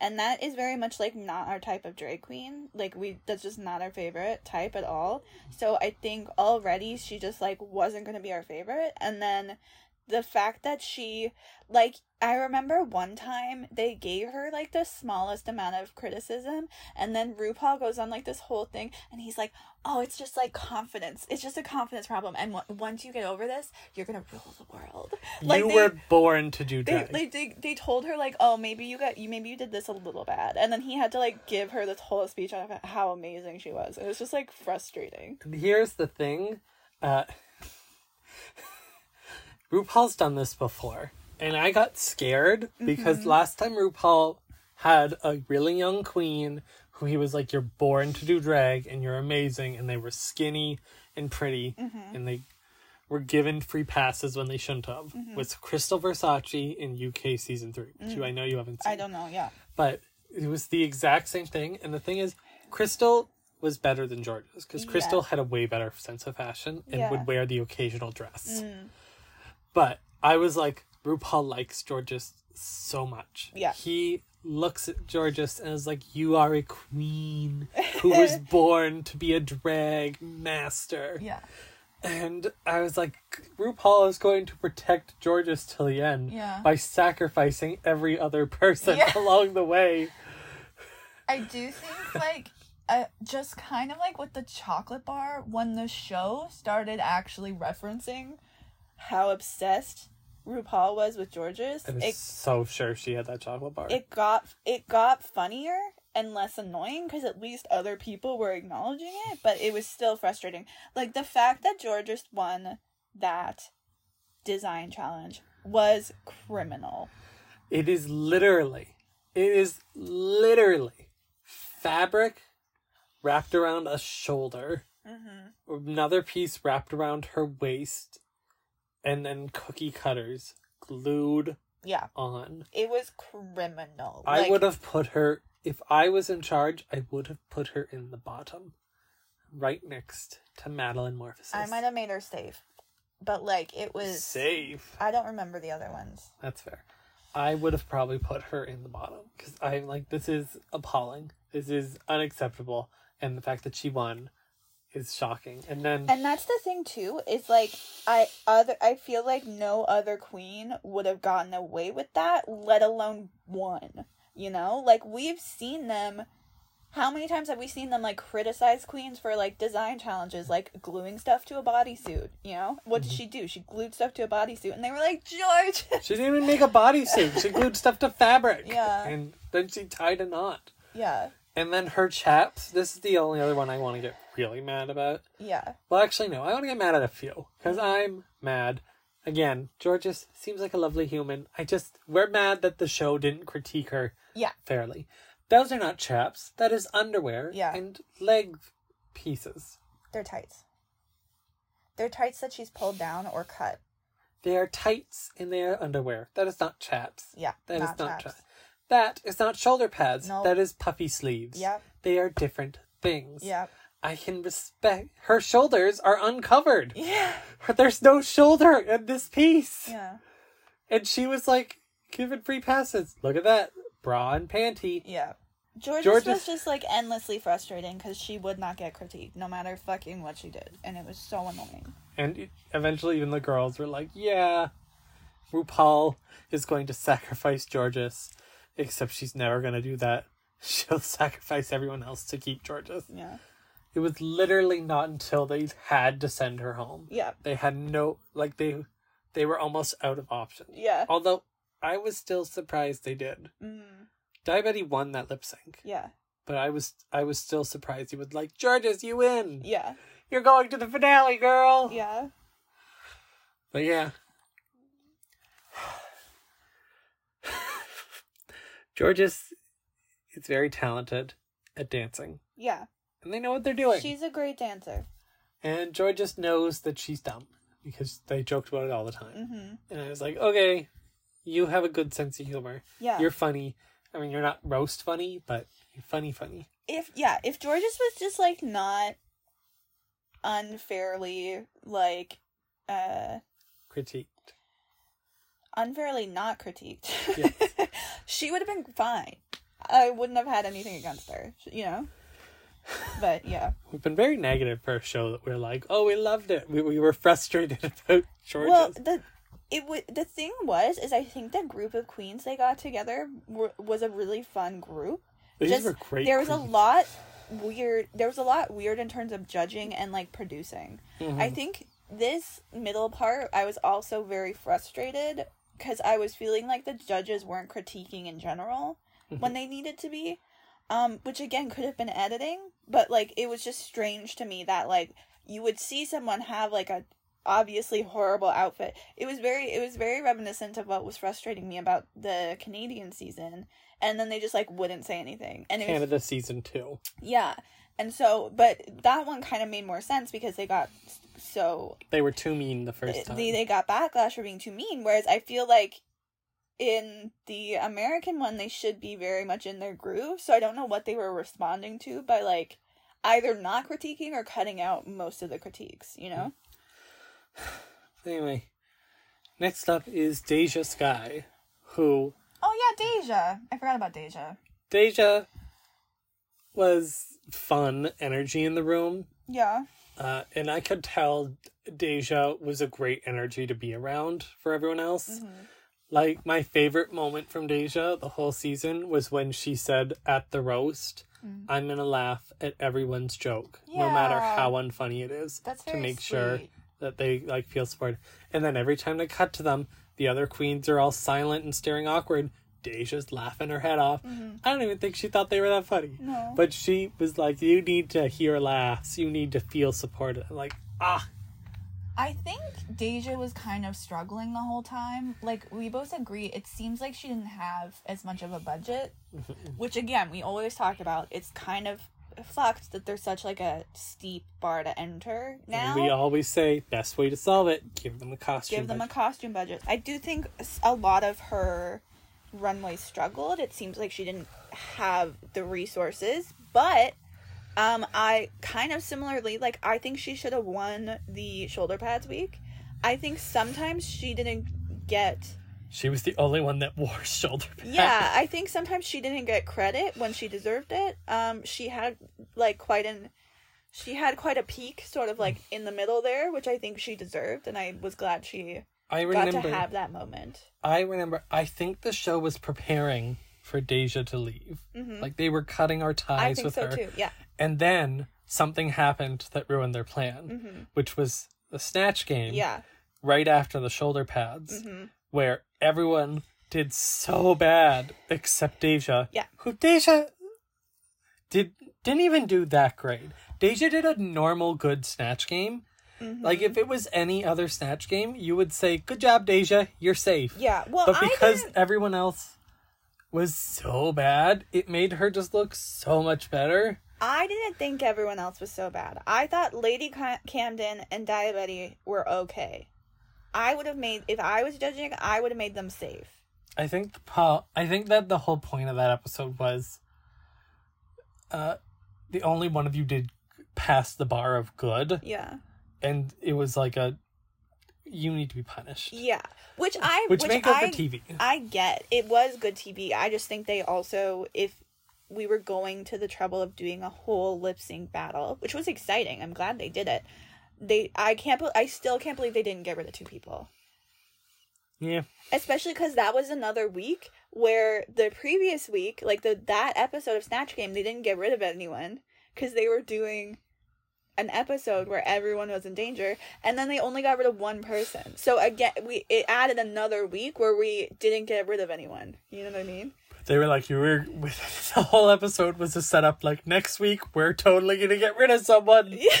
And that is very much like not our type of drag queen. Like we that's just not our favorite type at all. So I think already she just like wasn't going to be our favorite and then the fact that she like I remember one time they gave her like the smallest amount of criticism and then RuPaul goes on like this whole thing and he's like, "Oh, it's just like confidence. It's just a confidence problem and w- once you get over this, you're going to rule the world." Like
you
they,
were born to do drag.
they, they they told her like, "Oh, maybe you got you maybe you did this a little bad." And then he had to like give her this whole speech on how amazing she was. It was just like frustrating.
Here's the thing, uh, RuPaul's done this before, and I got scared because
Mm-hmm.
last time RuPaul had a really young queen who he was like, "You're born to do drag, and you're amazing," and they were skinny and pretty,
Mm-hmm.
and they were given free passes when they shouldn't have.
Mm-hmm.
Was Crystal Versace in UK season three, which I know you haven't seen.
Mm. I don't know, yeah.
but it was the exact same thing. And the thing is, Crystal was better than Jorgeous because Crystal
Yeah.
had a way better sense of fashion and
Yeah.
would wear the occasional dress.
Mm.
But I was like, RuPaul likes Jorgeous so much.
Yeah.
He looks at Jorgeous and is like, You are a queen who (laughs) was born to be a drag master.
Yeah.
And I was like, RuPaul is going to protect Jorgeous till the end
Yeah.
by sacrificing every other person
Yeah. (laughs)
along the way.
I do think like uh, just kind of like with the chocolate bar when the show started actually referencing how obsessed RuPaul was with Jorgeous.
I was
It
so sure she had that chocolate bar.
it got it got funnier and less annoying because at least other people were acknowledging it, but it was still frustrating. Like the fact that Jorgeous won that design challenge was criminal.
It is literally, it is literally fabric wrapped around a shoulder,
Mm-hmm.
another piece wrapped around her waist, and then cookie cutters glued
Yeah,
on.
it was criminal.
I
Like,
would have put her, if I was in charge, I would have put her in the bottom, right next to Madeline Morphosis.
I might have made her safe, but like it was.
Safe.
I don't remember the other ones.
That's fair. I would have probably put her in the bottom because I'm like, this is appalling. This is unacceptable, and the fact that she won is shocking. And then
And that's the thing too. Is like I other I feel like no other queen would have gotten away with that, let alone one. You know, like we've seen them. How many times have we seen them like criticize queens for like design challenges, like gluing stuff to a bodysuit? You know, what did mm-hmm. she do? She glued stuff to a bodysuit, and they were like, George.
she didn't even make a bodysuit. She glued stuff to fabric.
Yeah.
And then she tied a knot.
yeah,
And then her chaps. This is the only other one I want to get really mad about.
yeah,
Well, actually, no. I want to get mad at a few because I'm mad. Again, Jorgeous seems like a lovely human. I just we're mad that the show didn't critique her
yeah,
fairly. Those are not chaps. That is underwear
Yeah.
and leg pieces.
they're tights. They're tights that she's pulled down or cut.
They are tights and they are underwear. That is not chaps.
Yeah,
That is
not
not
chaps.
chaps. That is not shoulder pads.
Nope.
That is puffy sleeves.
Yep.
They are different things.
Yeah.
I can respect her shoulders are uncovered.
Yeah. (laughs)
There's no shoulder in this piece.
Yeah.
And she was like, giving free passes. Look at that. Bra and panty.
Yeah. Jorgeous,
Jorgeous-
was just like endlessly frustrating because she would not get critiqued no matter fucking what she did, and it was so annoying.
And eventually, even the girls were like, yeah, RuPaul is going to sacrifice Jorgeous, except she's never going to do that. (laughs) She'll sacrifice everyone else to keep Jorgeous.
Yeah.
It was literally not until they had to send her home.
Yeah.
They had no, like, they they were almost out of options.
Yeah.
Although, I was still surprised they did.
Mm,
Daya Betty won that lip sync,
yeah.
but I was I was still surprised he was like, Jorgeous, you win!
Yeah.
You're going to the finale, girl!
Yeah.
But yeah. Jorgeous is very talented at dancing.
Yeah.
And they know what they're doing.
She's a great dancer.
And Jorgeous knows that she's dumb because they joked about it all the time.
hmm
And I was like, okay, you have a good sense of humor.
Yeah.
You're funny. I mean, you're not roast funny, but you're funny, funny.
if yeah, if Jorgeous was just like not unfairly like uh
Critiqued.
Unfairly not critiqued, (laughs) she would have been fine. I wouldn't have had anything against her, you know. But yeah,
We've been very negative for a show that we're like, oh, we loved it. We, we were frustrated (laughs) about Jorgeous.
well, the it w- the thing was is I think the group of queens they got together were, was a really fun group.
These
just-
were great.
there was a lot weird there was a lot weird in terms of judging and like producing
Mm-hmm.
i think this middle part i was also very frustrated because i was feeling like the judges weren't critiquing in general
Mm-hmm.
when they needed to be um which again could have been editing but like it was just strange to me that like you would see someone have like a obviously horrible outfit it was very it was very reminiscent of what was frustrating me about the canadian season and then they just like wouldn't say anything and it was
Canada season two.
yeah. And so, but that one kind of made more sense because they got so
They were too mean the first time.
they, they got backlash for being too mean. Whereas I feel like in the American one, they should be very much in their groove. So I don't know what they were responding to by like, either not critiquing or cutting out most of the critiques, you know? (sighs)
Anyway, next up is Deja Skye, who
Oh yeah, Deja. I forgot about Deja.
Deja was fun energy in the room.
Yeah.
Uh, and I could tell Deja was a great energy to be around for everyone else. Like, my favorite moment from Deja the whole season was when she said at the roast, I'm gonna laugh at everyone's joke, no matter how unfunny it is,
That's
to make sure that they like feel supported. And then every time they cut to them, the other queens are all silent and staring awkward. Deja's laughing her head off. I don't even think she thought they were that funny.
Mm-hmm. No.
But she was like, "You need to hear laughs. You need to feel supported." I'm like, ah,
I think Deja was kind of struggling the whole time. Like we both agree, it seems like she didn't have as much of a budget. (laughs)
Which again, we always talk about. It's kind of fucked that there's such like a steep bar to enter now.
we always say best way to solve it: give them a costume.
give them a
budget.
costume budget. I do think a lot of her runway struggled. It seems like she didn't have the resources, but um I kind of similarly like I think she should have won the shoulder pads week. I think sometimes she didn't get
She was the only one that (laughs) wore shoulder pads.
yeah, I think sometimes she didn't get credit when she deserved it. Um she had like quite an she had quite a peak sort of like in the middle there, which I think she deserved and I was glad she
I remember got
to have that moment.
I remember. I think the show was preparing for Deja to leave. Like they were cutting our ties
Mm-hmm. I think
with
so
her,
too. Yeah.
and then something happened that ruined their plan, which was the snatch game.
Mm-hmm. Yeah.
right after the shoulder pads,
Mm-hmm.
where everyone did so bad except Deja.
Yeah.
Who Deja did didn't even do that great. Deja did a normal good snatch game.
Mm-hmm.
Like if it was any other snatch game, you would say, "Good job, Deja. You're safe."
Yeah. Well,
But because everyone else was so bad, it made her just look so much better.
I didn't think everyone else was so bad. I thought Lady Camden and Daya Betty were okay. I would have made if I was judging, I would have made them safe.
I think the po- I think that the whole point of that episode was uh the only one of you did pass the bar of good
Yeah.
And it was like a you need to be punished.
Yeah. Which I
Which,
which,
make up
I
TV.
I get. It was good TV. I just think they also if we were going to the trouble of doing a whole lip sync battle, which was exciting. I'm glad they did it. They I can't I still can't believe they didn't get rid of two people.
Yeah.
especially because that was another week where the previous week like the that episode of snatch game they didn't get rid of anyone because they were doing an episode where everyone was in danger and then they only got rid of one person so again we it added another week where we didn't get rid of anyone you know what i mean
They were like you were with (laughs) the whole episode was a setup like next week we're totally going to get rid of someone. (laughs) yeah.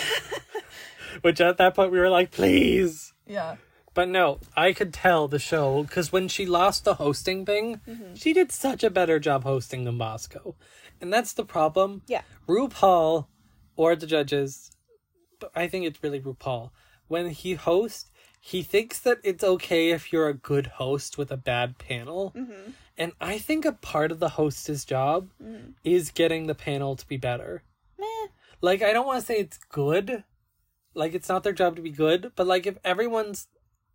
Which at that point we were like please.
Yeah.
But no, I could tell the show because when she lost the hosting thing, mm-hmm. she did such a better job hosting than Bosco. And that's the problem.
yeah
RuPaul or the judges, but I think it's really RuPaul. When he hosts, he thinks that it's okay if you're a good host with a bad panel. Mm-hmm. And I think a part of the host's job mm-hmm. is getting the panel to be better.
Meh.
Like, I don't want to say it's good. Like, it's not their job to be good, but like, if everyone's.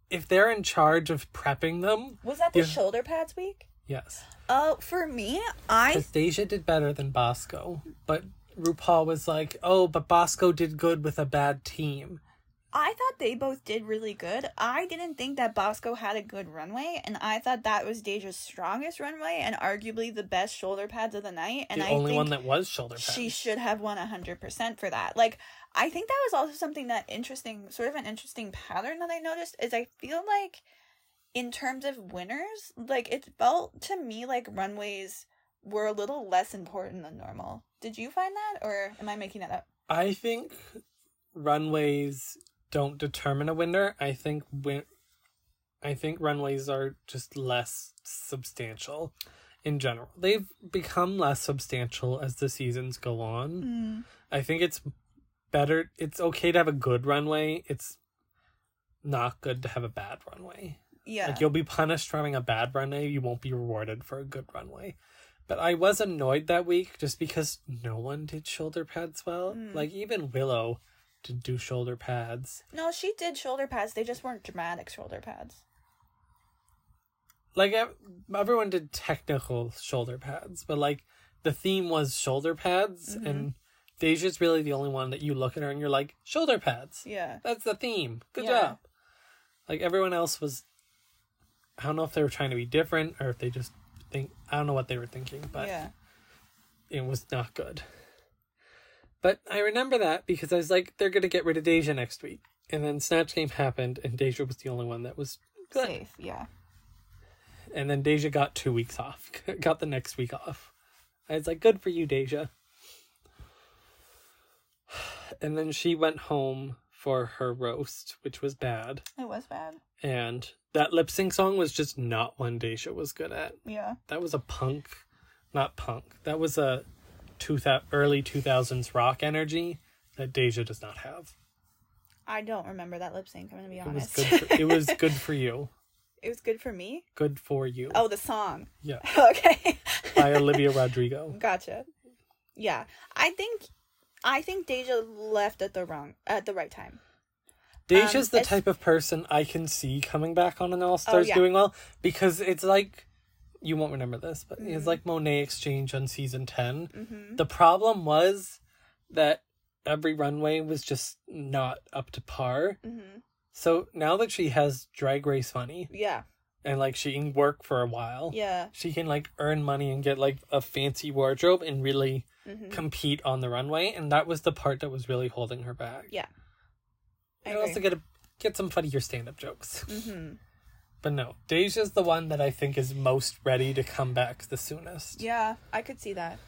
If they're in charge of prepping them,
was that the shoulder pads week
yes.
oh for me i
Because Deja did better than Bosco. But RuPaul was like, oh, but Bosco did good with a bad team.
I thought they both did really good. I didn't think that Bosco had a good runway, and I thought that was Deja's strongest runway and arguably the best shoulder pads of the night. And
the
I
only
think
one that was shoulder pads.
she should have won hundred percent for that. Like, I think that was also something that interesting, sort of an interesting pattern that I noticed is I feel like, in terms of winners, like it felt to me like runways were a little less important than normal. Did you find that, or am I making that up?
I think runways don't determine a winner. I think win- I think runways are just less substantial in general. They've become less substantial as the seasons go on. Mm. I think it's better it's okay to have a good runway. It's not good to have a bad runway.
Yeah.
Like you'll be punished for having a bad runway, you won't be rewarded for a good runway. But I was annoyed that week just because no one did shoulder pads well.
Mm.
Like even Willow didn't do shoulder pads.
No, she did shoulder pads. They just weren't dramatic shoulder pads.
Like everyone did technical shoulder pads, but like the theme was shoulder pads,
Mm-hmm.
and Deja's really the only one that you look at her and you're like shoulder pads.
Yeah.
That's the theme. Good
Yeah.
job. Like everyone else was. I don't know if they were trying to be different or if they just think. I don't know what they were thinking, but
yeah.
it was not good. But I remember that because I was like, they're going to get rid of Deja next week. And then Snatch Game happened, and Deja was the only one that was good.
Safe. Yeah.
And then Deja got two weeks off, (laughs) got the next week off. I was like, good for you, Deja. (sighs) And then she went home for her roast, which was bad.
It was bad.
And that lip sync song was just not one Deja was good at.
Yeah.
That was a punk, not punk. That was a two thou- early 2000s rock energy that Deja does not have.
I don't remember that lip sync. I'm gonna be honest.
It was good. For, it was (laughs) good for you.
it was good for me.
Good for you.
Oh, the song.
Yeah, (laughs)
okay.
by Olivia Rodrigo.
Gotcha. Yeah, I think, I think Deja left at the wrong at the right time.
Deja's
Um,
the
it's-
type of person I can see coming back on an All Stars
yeah.
doing well because it's like you won't remember this, but
Mm-hmm.
it's like Monét X Change on season 10 The problem was that every runway was just not up to par.
Mm-hmm.
So now that she has Drag Race money
Yeah.
and like she can work for a while,
Yeah.
she can like earn money and get like a fancy wardrobe and really
Mm-hmm.
compete on the runway. And that was the part that was really holding her back.
Yeah. I
And also get a, get some funnier stand up jokes. (laughs)
Mm-hmm.
But no, Deja's the one that I think is most ready to come back the soonest.
Yeah, I could see that.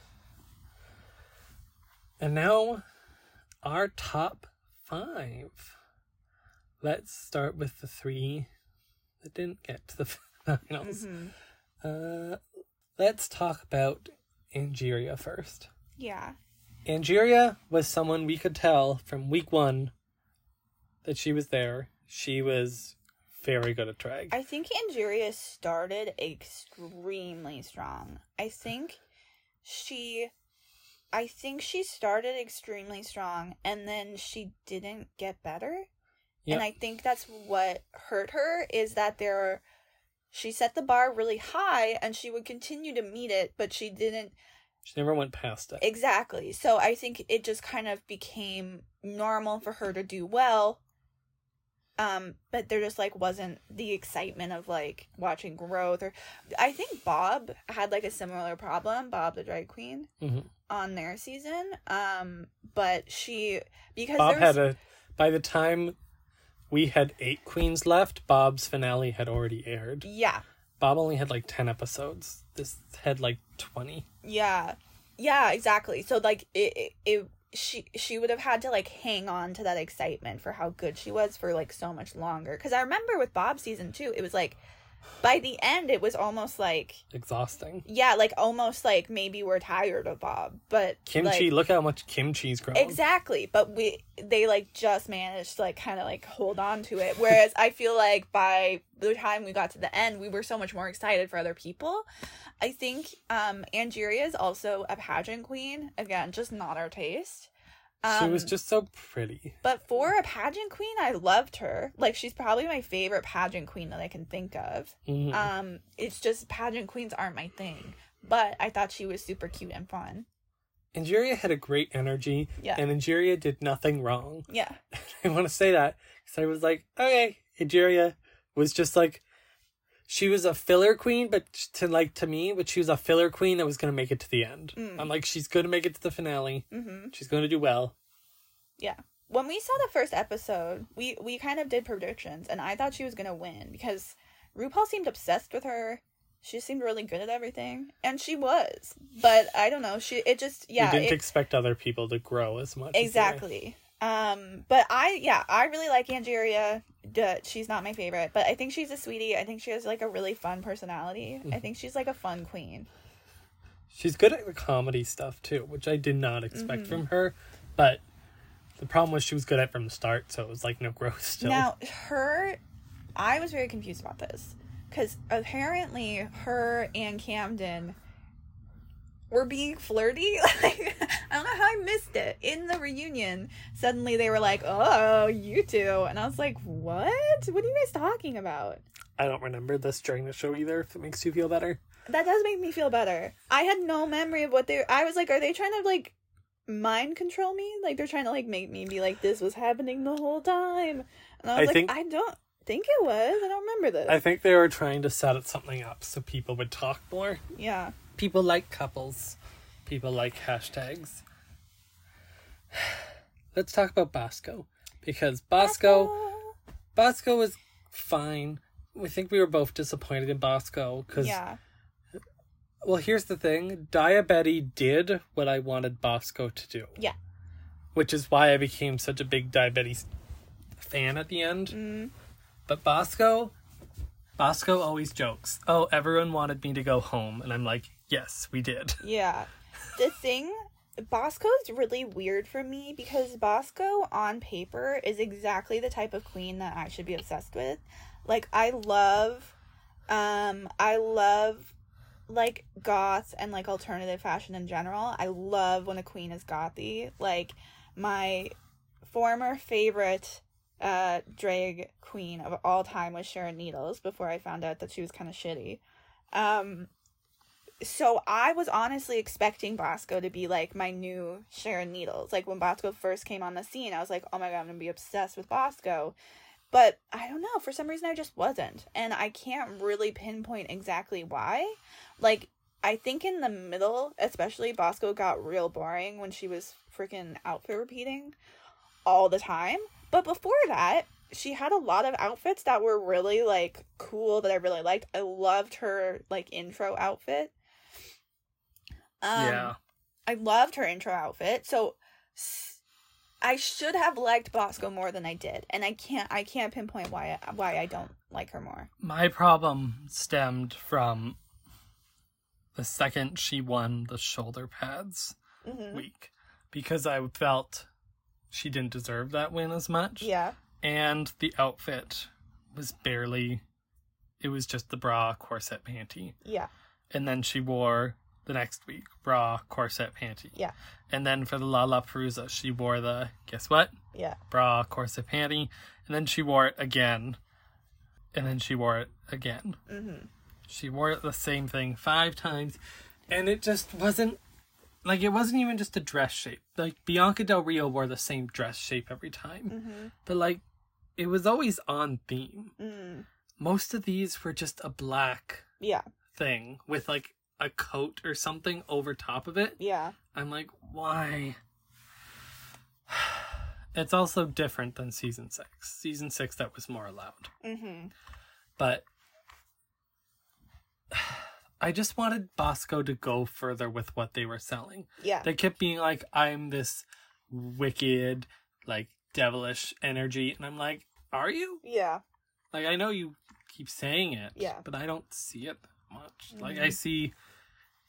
And now, our top five. Let's start with the three that didn't get to the (laughs) finals.
Mm-hmm.
Uh, let's talk about Angeria first.
Yeah.
Angeria was someone we could tell from week one that she was there. She was very good at drag.
I think Angeria started extremely strong. I think she I think she started extremely strong and then she didn't get better.
Yep.
And I think that's what hurt her is that there she set the bar really high and she would continue to meet it, but she didn't
she never went past it.
Exactly. So I think it just kind of became normal for her to do well. Um, but there just like wasn't the excitement of like watching growth or I think Bob had like a similar problem, Bob the drag queen,
Mhm.
on their season. Um, but she because
Bob
there's
had a. By the time we had eight queens left, Bob's finale had already aired.
yeah.
Bob only had like 10 episodes. This had like 20.
Yeah. Yeah, exactly. So like it, it, it she she would have had to like hang on to that excitement for how good she was for like so much longer cuz I remember with Bob season 2 it was like by the end it was almost like
Exhausting.
yeah, like almost like maybe we're tired of Bob, but
Kim Chi,
like,
look how much Kim Chi's grown.
Exactly, but we they like just managed to like kind of like hold on to it. Whereas I feel like by the time we got to the end, we were so much more excited for other people. I think um Angeria is also a pageant queen. Again, just not our taste.
She was
Um,
just so pretty.
But for a pageant queen, I loved her. Like she's probably my favorite pageant queen that I can think of.
Mhm.
Um, it's just pageant queens aren't my thing. But I thought she was super cute and fun.
Angeria had a great energy,
Yeah.
and Angeria did nothing wrong.
Yeah. (laughs)
I want to say that because I was like, okay, Angeria was just like, she was a filler queen, but to like to me, but she was a filler queen that was going to make it to the end.
Mm.
I'm like, she's going to make it to the finale.
Mm-hmm.
She's going to do well.
Yeah. When we saw the first episode, we we kind of did predictions, and I thought she was gonna win because RuPaul seemed obsessed with her. She seemed really good at everything, and she was. But I don't know. She it just yeah
we didn't
it-
expect other people to grow as much.
exactly. Um, but I yeah I really like Angeria. Duh, she's not my favorite, but I think she's a sweetie. I think she has like a really fun personality. I think she's like a fun queen.
She's good at the comedy stuff too, which I did not expect
Mm-hmm.
from her. But the problem was she was good at it from the start, so it was like no growth (laughs) still.
Now, her, I was very confused about this because apparently her and Camden were being flirty. (laughs) Like I don't know how I missed it. In the reunion, suddenly they were like, "Oh, you two," and I was like, "What? What are you guys talking about?"
I don't remember this during the show either. If it makes you feel better.
That does make me feel better. I had no memory of what they. I was like, "Are they trying to like mind control me? Like they're trying to like make me be like this was happening the whole time?" And I was
I
like,
think-
"I don't think it was. I don't remember this."
I think they were trying to set it something up so people would talk more.
yeah.
People like couples. People like hashtags. (sighs) Let's talk about Bosco. Because Bosco Bosco was fine. We think we were both disappointed in Bosco because
Yeah.
well here's the thing. Daya Betty did what I wanted Bosco to do.
Yeah.
Which is why I became such a big Daya Betty fan at the end.
Mm.
But Bosco Bosco always jokes, Oh, everyone wanted me to go home and I'm like, Yes, we did.
Yeah. The thing, Bosco's really weird for me because Bosco on paper is exactly the type of queen that I should be obsessed with. Like I love um I love like goth and like alternative fashion in general. I love when a queen is gothy. Like my former favorite uh drag queen of all time was Sharon Needles before I found out that she was kind of shitty. Um so I was honestly expecting Bosco to be like my new Sharon Needles. Like when Bosco first came on the scene, I was like, "Oh my god, I'm gonna be obsessed with Bosco." But I don't know, for some reason I just wasn't, and I can't really pinpoint exactly why. Like I think in the middle, especially Bosco got real boring when she was freaking outfit repeating all the time. But before that, she had a lot of outfits that were really like cool that I really liked. I loved her like intro outfit. Um,
yeah.
I loved her intro outfit. So I should have liked Bosco more than I did, and I can't. I can't pinpoint why. Why I don't like her more.
My problem stemmed from the second she won the shoulder pads
hmm
week because I felt she didn't deserve that win as much.
Yeah.
And the outfit was barely, it was just the bra, corset, panty.
Yeah.
And then she wore the next week bra, corset, panty.
Yeah.
And then for the LaLaPaRUza, she wore the, guess what?
Yeah.
Bra, corset, panty. And then she wore it again. And then she wore it again.
hmm
She wore the same thing five times, and it just wasn't like it wasn't even just a dress shape. Like Bianca Del Rio wore the same dress shape every time,
hmm
but like it was always on theme.
Mm.
Most of these were just a black
Yeah.
thing with like a coat or something over top of it.
Yeah.
I'm like, why? (sighs) It's also different than season six. Season six, that was more loud.
hmm
but (sighs) I just wanted Bosco to go further with what they were selling.
Yeah.
They kept being like, I'm this wicked, like devilish energy. And I'm like, are you?
Yeah.
Like, I know you keep saying it,
Yeah.
but I don't see it much. Like, I see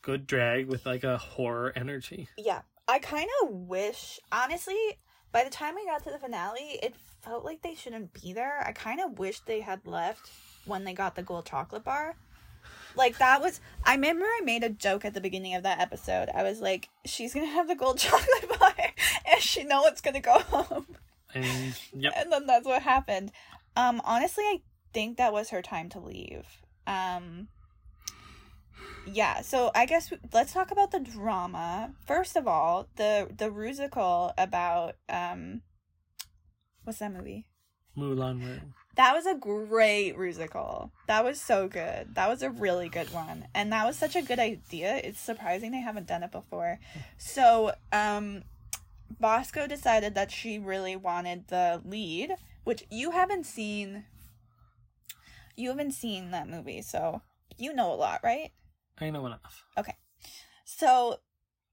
good drag with like a horror energy.
Yeah. I kind of wish, honestly, by the time we got to the finale, it felt like they shouldn't be there. I kind of wish they had left when they got the gold chocolate bar. Like that was I remember I made a joke at the beginning of that episode. I was like, she's gonna have the gold (laughs) chocolate bar and she no it's gonna go home.
And yep,
And then that's what happened. Um honestly I think that was her time to leave. Um yeah, so I guess we, let's talk about the drama. First of all, the the musical about um what's that movie?
Rouge.
That was a great musical. That was so good. That was a really good one. And that was such a good idea. It's surprising they haven't done it before. So, um Bosco decided that she really wanted the lead, which you haven't seen you haven't seen that movie, so you know a lot, right?
I know enough. Okay.
So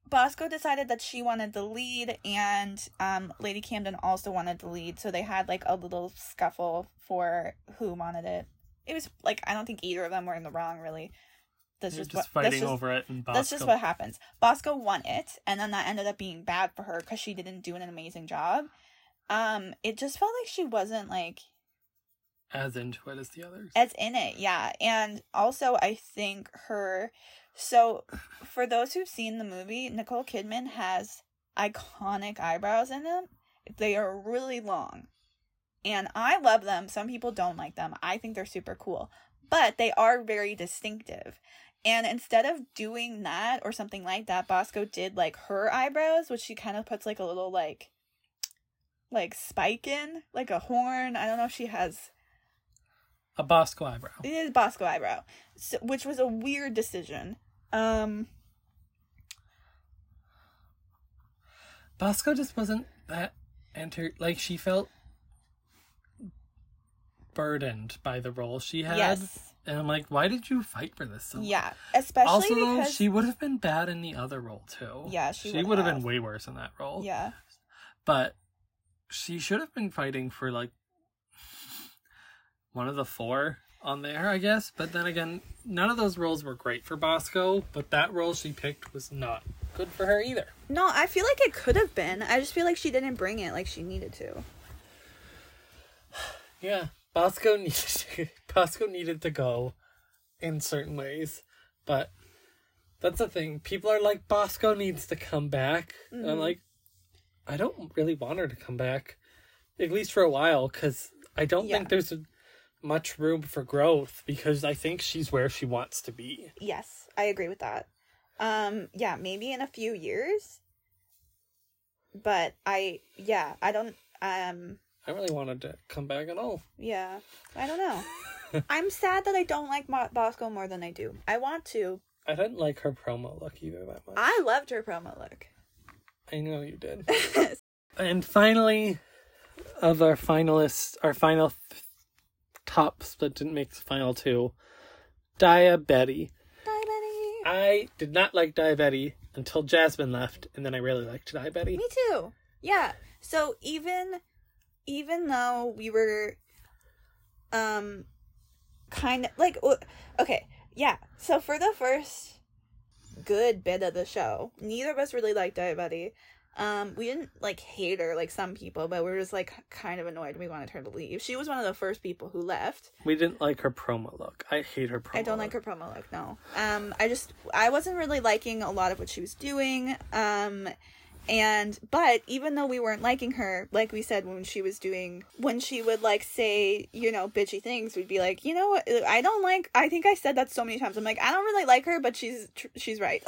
Bosco decided that she wanted the lead and um Lady Camden also wanted the lead, so they had like a little scuffle for who wanted it. It was like I don't think either of them were in the wrong really. That's
They're
just,
just
what, that's
fighting
just,
over it, and Bosco.
that's just what happens. Bosco won it, and then that ended up being bad for her because she didn't do an amazing job. Um, it just felt like she wasn't like
as into it as the others.
as in it, yeah. And also, I think her So, for those who've seen the movie, Nicole Kidman has iconic eyebrows in them. They are really long. And I love them. Some people don't like them. I think they're super cool. But they are very distinctive. And instead of doing that or something like that, Bosco did like her eyebrows, which she kind of puts like a little like like spike in, like a horn. I don't know if she has
A Bosco eyebrow.
it is Bosco eyebrow, so, which was a weird decision. Um,
Bosco just wasn't that enter like she felt burdened by the role she had.
yes,
And I'm like, why did you fight for this so
yeah, especially
Also,
because
she would have been bad in the other role too.
Yeah, she would
would have been way worse in that role.
yeah,
But she should have been fighting for like one of the four on there, I guess. But then again, none of those roles were great for Bosco, but that role she picked was not good for her either.
no, I feel like it could have been. I just feel like she didn't bring it like she needed to. (sighs)
Yeah. Bosco (laughs) needed to, Bosco needed to go in certain ways. But that's the thing. People are like, Bosco needs to come back.
Mm-hmm.
I'm like, I don't really want her to come back. At least for a while, because I don't
Yeah.
think there's a, much room for growth because I think she's where she wants to be.
Yes, I agree with that. Um, yeah, maybe in a few years. But I, yeah, I don't. Um,
I really wanted to come back at all.
yeah, I don't know. (laughs) I'm sad that I don't like Mo- Bosco more than I do. I want to.
I didn't like her promo look either that much.
I loved her promo look.
I know you did. (laughs) and finally, of our finalists, our final tops that didn't make the final two, Daya Betty.
Diabetes.
I did not like Daya Betty until Jasmine left, and then I really liked Daya Betty.
Me too. Yeah. So even even though we were um kind of like okay, yeah. So for the first good bit of the show, neither of us really liked Daya Betty. Um, we didn't like hate her like some people, but we were just like kind of annoyed. We wanted her to leave. She was one of the first people who left.
We didn't like her promo look. I hate her promo
I don't like her promo look. No. Um, I just I wasn't really liking a lot of what she was doing. Um, and but even though we weren't liking her, like we said when she was doing when she would like say you know bitchy things, we'd be like, you know what? I don't like. I think I said that so many times. I'm like, I don't really like her, but she's tr- she's right.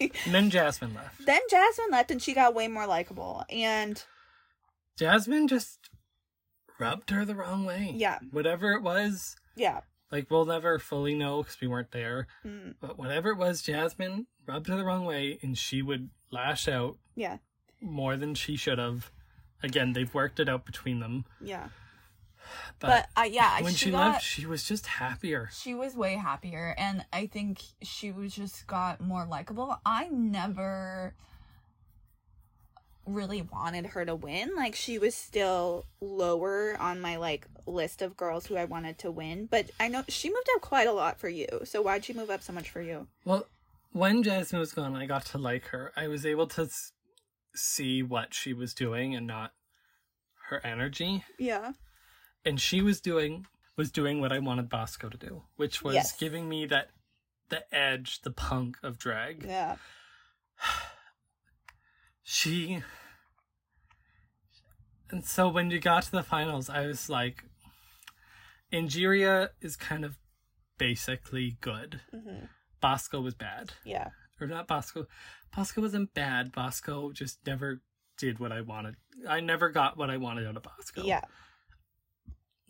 And (laughs) then Jasmine left.
then Jasmine left, and she got way more likable. And
Jasmine just rubbed her the wrong way.
Yeah.
Whatever it was,
yeah,
like we'll never fully know because we weren't there.
Mm.
But whatever it was, Jasmine rubbed her the wrong way, and she would lash out
yeah,
more than she should have. Again, they've worked it out between them.
yeah.
But,
But uh, yeah,
when
she,
she,
got,
left, she was just happier.
she was way happier, and I think she was just got more likable. I never
really wanted her to win. Like she was still lower on my like list of girls who I wanted to win. But I know she moved up quite a lot for you. So why'd she move up so much for you?
Well, when Jasmine was gone, I got to like her. I was able to s- see what she was doing and not her energy.
Yeah.
And she was doing was doing what I wanted Bosco to do, which was
Yes.
giving me that the edge, the punk of drag.
Yeah. (sighs)
she and so when you got to the finals i was like Angeria is kind of basically good
hmm
bosco was bad
Yeah.
Or not bosco. Bosco wasn't bad. Bosco just never did what i wanted. I never got what i wanted out of bosco.
Yeah.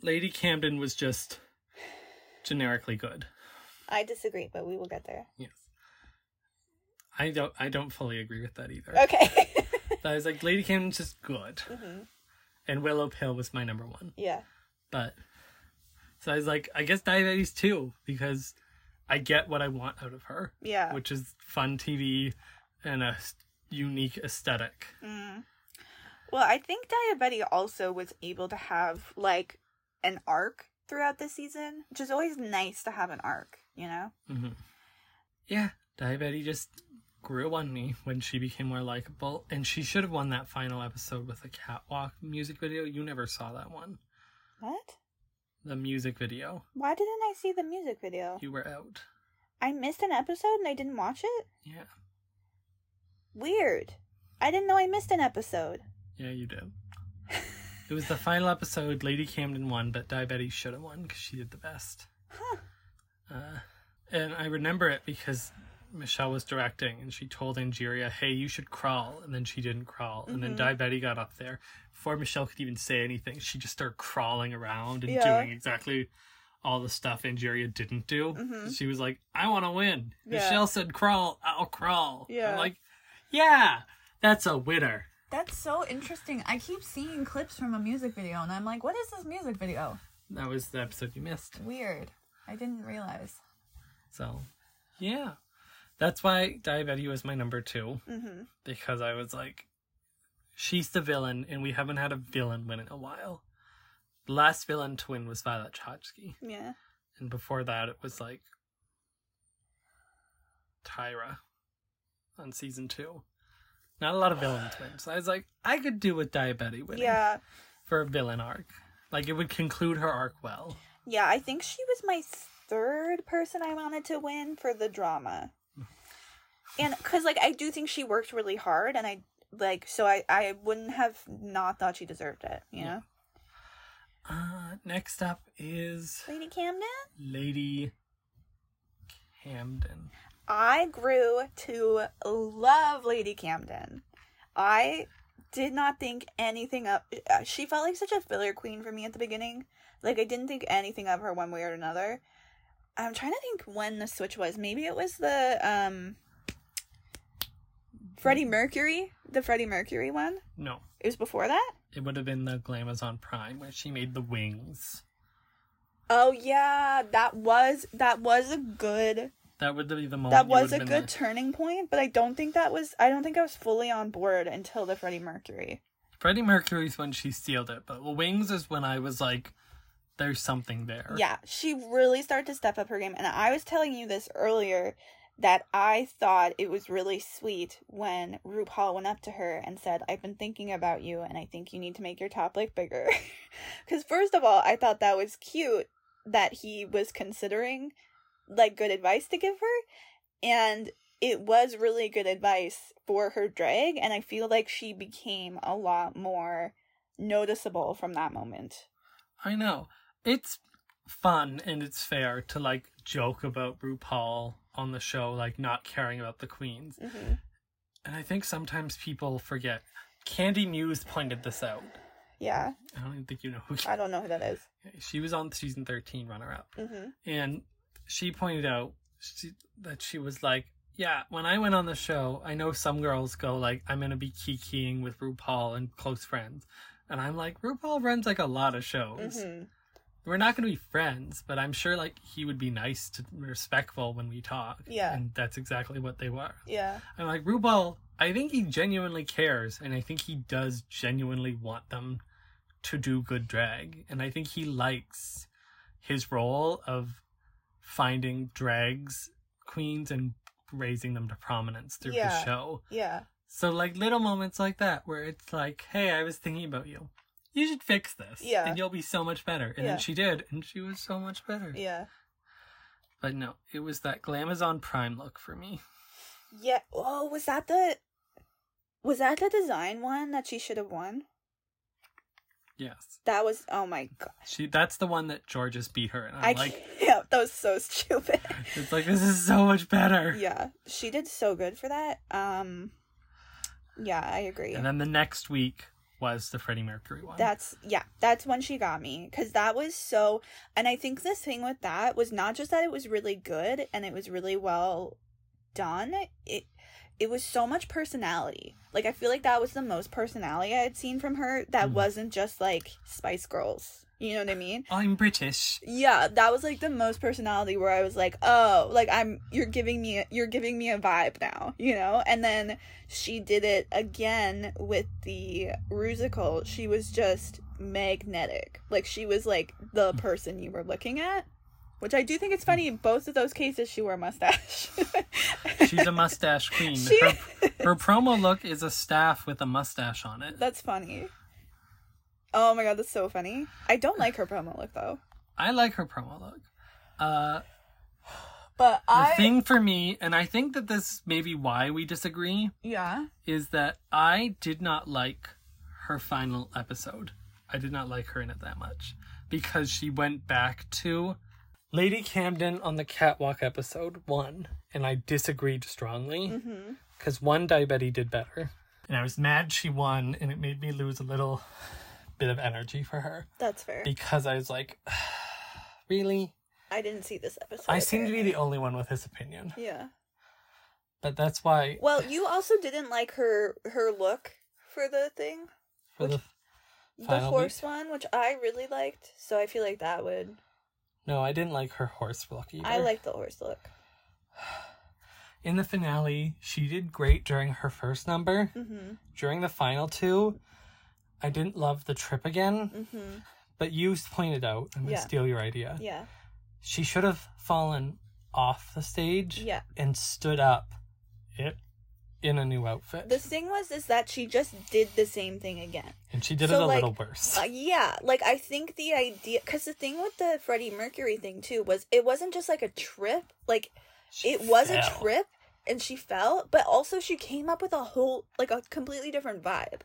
lady camden was just generically good.
I disagree, but we will get there.
yes. I don't i don't fully agree with that either.
Okay. (laughs)
i was like lady camden's just good.
Hmm
and willow pill was my number one.
Yeah.
But so I was like, I guess Daya Betty too, because I get what I want out of her,
Yeah.
which is fun TV and a unique aesthetic.
Mm. Well, I think Daya Betty also was able to have like an arc throughout the season, which is always nice to have an arc, you know?
hmm Yeah, Daya Betty just grew on me when she became more likable, and she should have won that final episode with a catwalk music video. You never saw that one,
What?
The music video.
Why didn't I see the music video?
You were out.
I missed an episode and I didn't watch it?
Yeah.
Weird. I didn't know I missed an episode.
Yeah, you did. it was the final episode. Lady Camden won, but Daya Betty should have won because she did the best.
Huh.
Uh, and I remember it because Michelle was directing and she told Angeria, hey, you should crawl. And then she didn't crawl. And then Daya Betty got up there. Before Michelle could even say anything, she just started crawling around and
Yeah.
doing exactly all the stuff Angeria didn't do.
Mhm.
She was like, I want to win.
Yeah.
Michelle said, crawl, I'll crawl.
Yeah.
I'm like, yeah, that's a winner.
That's so interesting. I keep seeing clips from a music video and I'm like, what is this music video?
That was the episode you missed.
Weird. I didn't realize.
So, yeah. That's why Daya Betty was my number two.
Mm-hmm.
Because I was like, she's the villain, and we haven't had a villain win in a while. The last villain to win was Violet Chachki.
Yeah.
And before that, it was like Tyra on season two. Not a lot of villains win. So I was like, I could do with Daya Betty winning
Yeah.
for a villain arc. Like, it would conclude her arc well.
Yeah, I think she was my third person I wanted to win for the drama. And cuz like I do think she worked really hard and I like so I I wouldn't have not thought she deserved it, you know.
Uh, next up is
Lady Camden?
Lady Camden.
I grew to love Lady Camden. I did not think anything of uh, she felt like such a filler queen for me at the beginning. Like I didn't think anything of her one way or another. I'm trying to think when the switch was. Maybe it was the um Freddie Mercury, the Freddie Mercury one.
No,
It was before that.
it would have been the Glamazon Prime where she made the wings.
Oh yeah, that was that was a good
That would be the moment.
that was a good
been
turning point, but I don't think that was I don't think I was fully on board until the Freddie Mercury.
Freddie Mercury's when she sealed it, but wings is when I was like, "There's something there."
Yeah, she really started to step up her game. And I was telling you this earlier that I thought it was really sweet when RuPaul went up to her and said, I've been thinking about you and I think you need to make your top lip bigger. (laughs) Because, first of all, I thought that was cute that he was considering like good advice to give her. And it was really good advice for her drag. And I feel like she became a lot more noticeable from that moment.
I know. It's fun and it's fair to like joke about RuPaul on the show, like not caring about the queens.
Mm-hmm.
And I think sometimes people forget. Kandy Muse pointed this out.
Yeah,
I don't even think you know who.
I don't know who that is.
She was on season 13 runner up.
Mm-hmm.
And she pointed out she, that she was like, yeah, when I went on the show, I know some girls go like, I'm going to be kikiing with RuPaul and close friends. And I'm like, RuPaul runs like a lot of shows.
Mm-hmm.
We're not going to be friends, but I'm sure like he would be nice to respectful when we talk.
Yeah.
And that's exactly what they were.
Yeah.
I'm like, RuPaul, I think he genuinely cares, and I think he does genuinely want them to do good drag. And I think he likes his role of finding drags queens and raising them to prominence through
Yeah.
his show.
Yeah.
So like little moments like that where it's like, hey, I was thinking about you. You should fix this.
Yeah.
And you'll be so much better. And
Yeah.
then she did, and she was so much better.
Yeah.
But no, it was that Glamazon Prime look for me.
Yeah. Oh, was that the was that the design one that she should have won?
Yes.
That was oh my god.
She that's the one that Jorgeous beat her and I'm
I
like
can't. (laughs) That was so stupid. (laughs)
it's like this is so much better.
yeah, she did so good for that. Um, yeah, I agree.
And then the next week was the Freddie Mercury one.
That's yeah, that's when she got me cuz that was so and I think this thing with that was not just that it was really good and it was really well done. It it was so much personality. Like I feel like that was the most personality I had seen from her that
Mhm.
wasn't just like Spice Girls. You know what I mean?
I'm British.
Yeah, that was like the most personality where I was like, "Oh, like I'm you're giving me you're giving me a vibe now," you know? And then she did it again with the Rusical. She was just magnetic. Like she was like the mm. person you were looking at. Which I do think it's funny in both of those cases she wore a mustache. (laughs)
She's a mustache queen. (laughs)
She-
Her, her promo look is a staff with a mustache on it.
That's funny. Oh my god, that's so funny. I don't like her promo look though.
I like her promo look. Uh
But
The
I
thing for me, and I think that this may be why we disagree,
yeah.
is that I did not like her final episode. I did not like her in it that much because she went back to Lady Camden on the catwalk episode one, and I disagreed strongly
Mm-hmm.
because one Daya Betty did better, and I was mad she won, and it made me lose a little bit of energy for her
That's fair.
because I was like, (sighs) really?
I didn't see this episode.
I seem to be the only one with his opinion,
Yeah.
but that's why
Well, you also didn't like her her look for the thing,
for the
the
Final
horse one, which I really liked. So I feel like that would.
no, I didn't like her horse look either.
I like the horse look.
in the finale, she did great during her first number.
Mm-hmm.
During the final two, I didn't love the trip again,
Mm-hmm.
but you pointed out, I'm gonna
Yeah.
steal your idea.
Yeah.
She should have fallen off the stage
Yeah.
and stood up it in a new outfit.
The thing was is that she just did the same thing again.
and she did
so,
it a
like,
little worse.
Uh, yeah, like I think the idea, because the thing with the Freddie Mercury thing too was it wasn't just like a trip, like
She
it was a trip and she fell, but also she came up with a whole like a completely different vibe.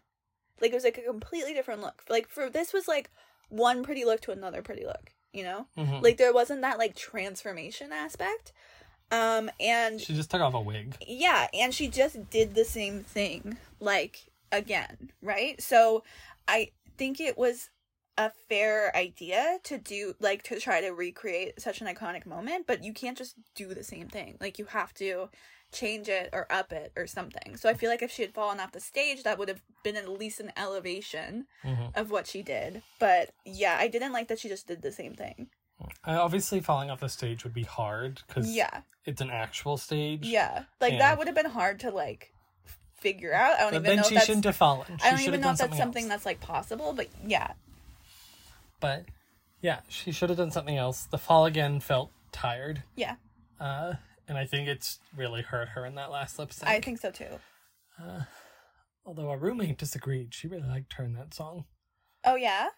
Like it was like a completely different look. Like for this was like one pretty look to another pretty look, you know?
Mhm.
Like there wasn't that like transformation aspect. Um and
She just took off a wig.
yeah, and she just did the same thing like again, right? So I think it was a fair idea to do like to try to recreate such an iconic moment, but you can't just do the same thing. Like you have to change it or up it or something. So I feel like if she had fallen off the stage, that would have been at least an elevation
Mhm.
of what she did. But yeah, I didn't like that she just did the same thing.
Uh, Obviously, falling off the stage would be hard because
Yeah.
it's an actual stage.
Yeah. Like
Yeah.
that would have been hard to like figure out. I don't
But
even
then
know if
she
that's
shouldn't have fallen. She
I don't even know if that's
something
something that's like possible, but yeah,
But yeah, she should have done something else. The fall again felt tired.
yeah,
Uh, and I think it's really hurt her in that last lip sync.
I think so too.
Although our roommate disagreed. She really liked her in that song.
Oh yeah,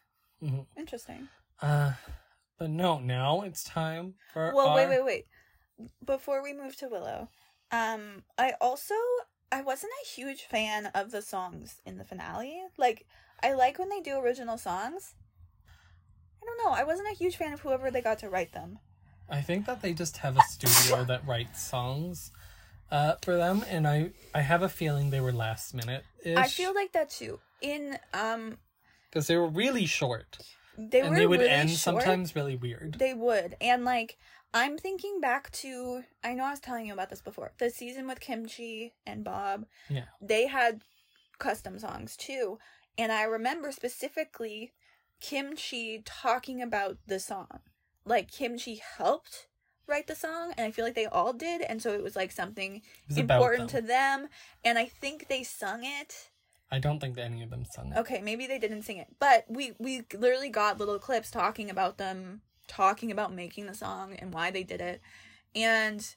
Mhm.
interesting.
Uh, but no, now it's time for
Well,
our...
wait, wait, wait. Before we move to Willow, um, I also I wasn't a huge fan of the songs in the finale. Like, I like when they do original songs. I don't know. I wasn't a huge fan of whoever they got to write them.
I think that they just have a studio that writes songs uh, for them, and I, I have a feeling they were last minute.
I feel like that too. In um,
Because they were really short.
they
and
were
they would
really
end
short.
sometimes really weird.
They would. And like I'm thinking back to I know I was telling you about this before. The season with Kim Chi and Bob,
Yeah.
they had custom songs too. And I remember specifically Kim Chi talking about the song. Like Kim Chi helped write the song and I feel like they all did and so it was like something
was
important
them.
to them and I think they sung it
I don't think that any of them sung it.
Okay, maybe they didn't sing it, but we we literally got little clips talking about them, talking about making the song and why they did it, and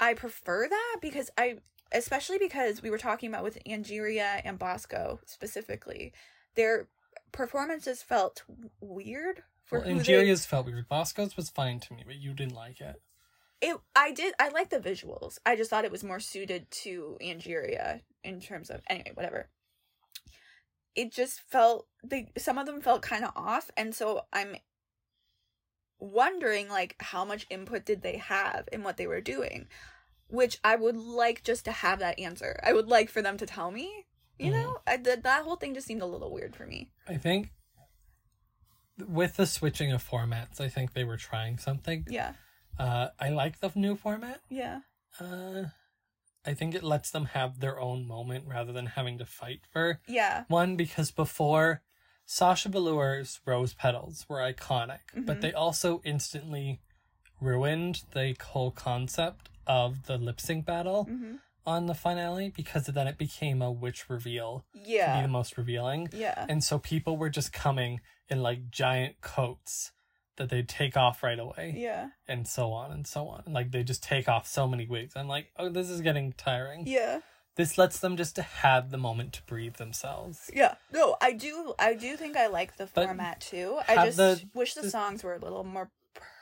I prefer that because I, especially because we were talking about with Angeria and Bosco specifically, their performances felt weird for
Well,
who they.
Angeria's felt weird. Bosco's was fine to me, but you didn't like it.
It, I did. I like the visuals. I just thought it was more suited to Angeria in terms of anyway, whatever. It just felt they some of them felt kind of off, and so I'm wondering like how much input did they have in what they were doing, which I would like just to have that answer. I would like for them to tell me. You
Mhm.
know, I, that that whole thing just seemed a little weird for me.
I think with the switching of formats, I think they were trying something.
Yeah,
Uh, I like the new format.
yeah,
Uh, I think it lets them have their own moment rather than having to fight for
yeah,
one. Because before, Sasha Velour's rose petals were iconic, but
Mhm.
they also instantly ruined the whole concept of the lip sync battle
hmm
on the finale because then it became a witch reveal Yeah. to be the most revealing.
yeah,
And so people were just coming in like giant coats that they'd take off right away
yeah,
and so on and so on. Like they just take off so many wigs. I'm like, oh, this is getting tiring.
yeah.
This lets them just to have the moment to breathe themselves.
Yeah, no, I do. I do think I like the
But
format too. I just
the-
wish the
the-
songs were a little more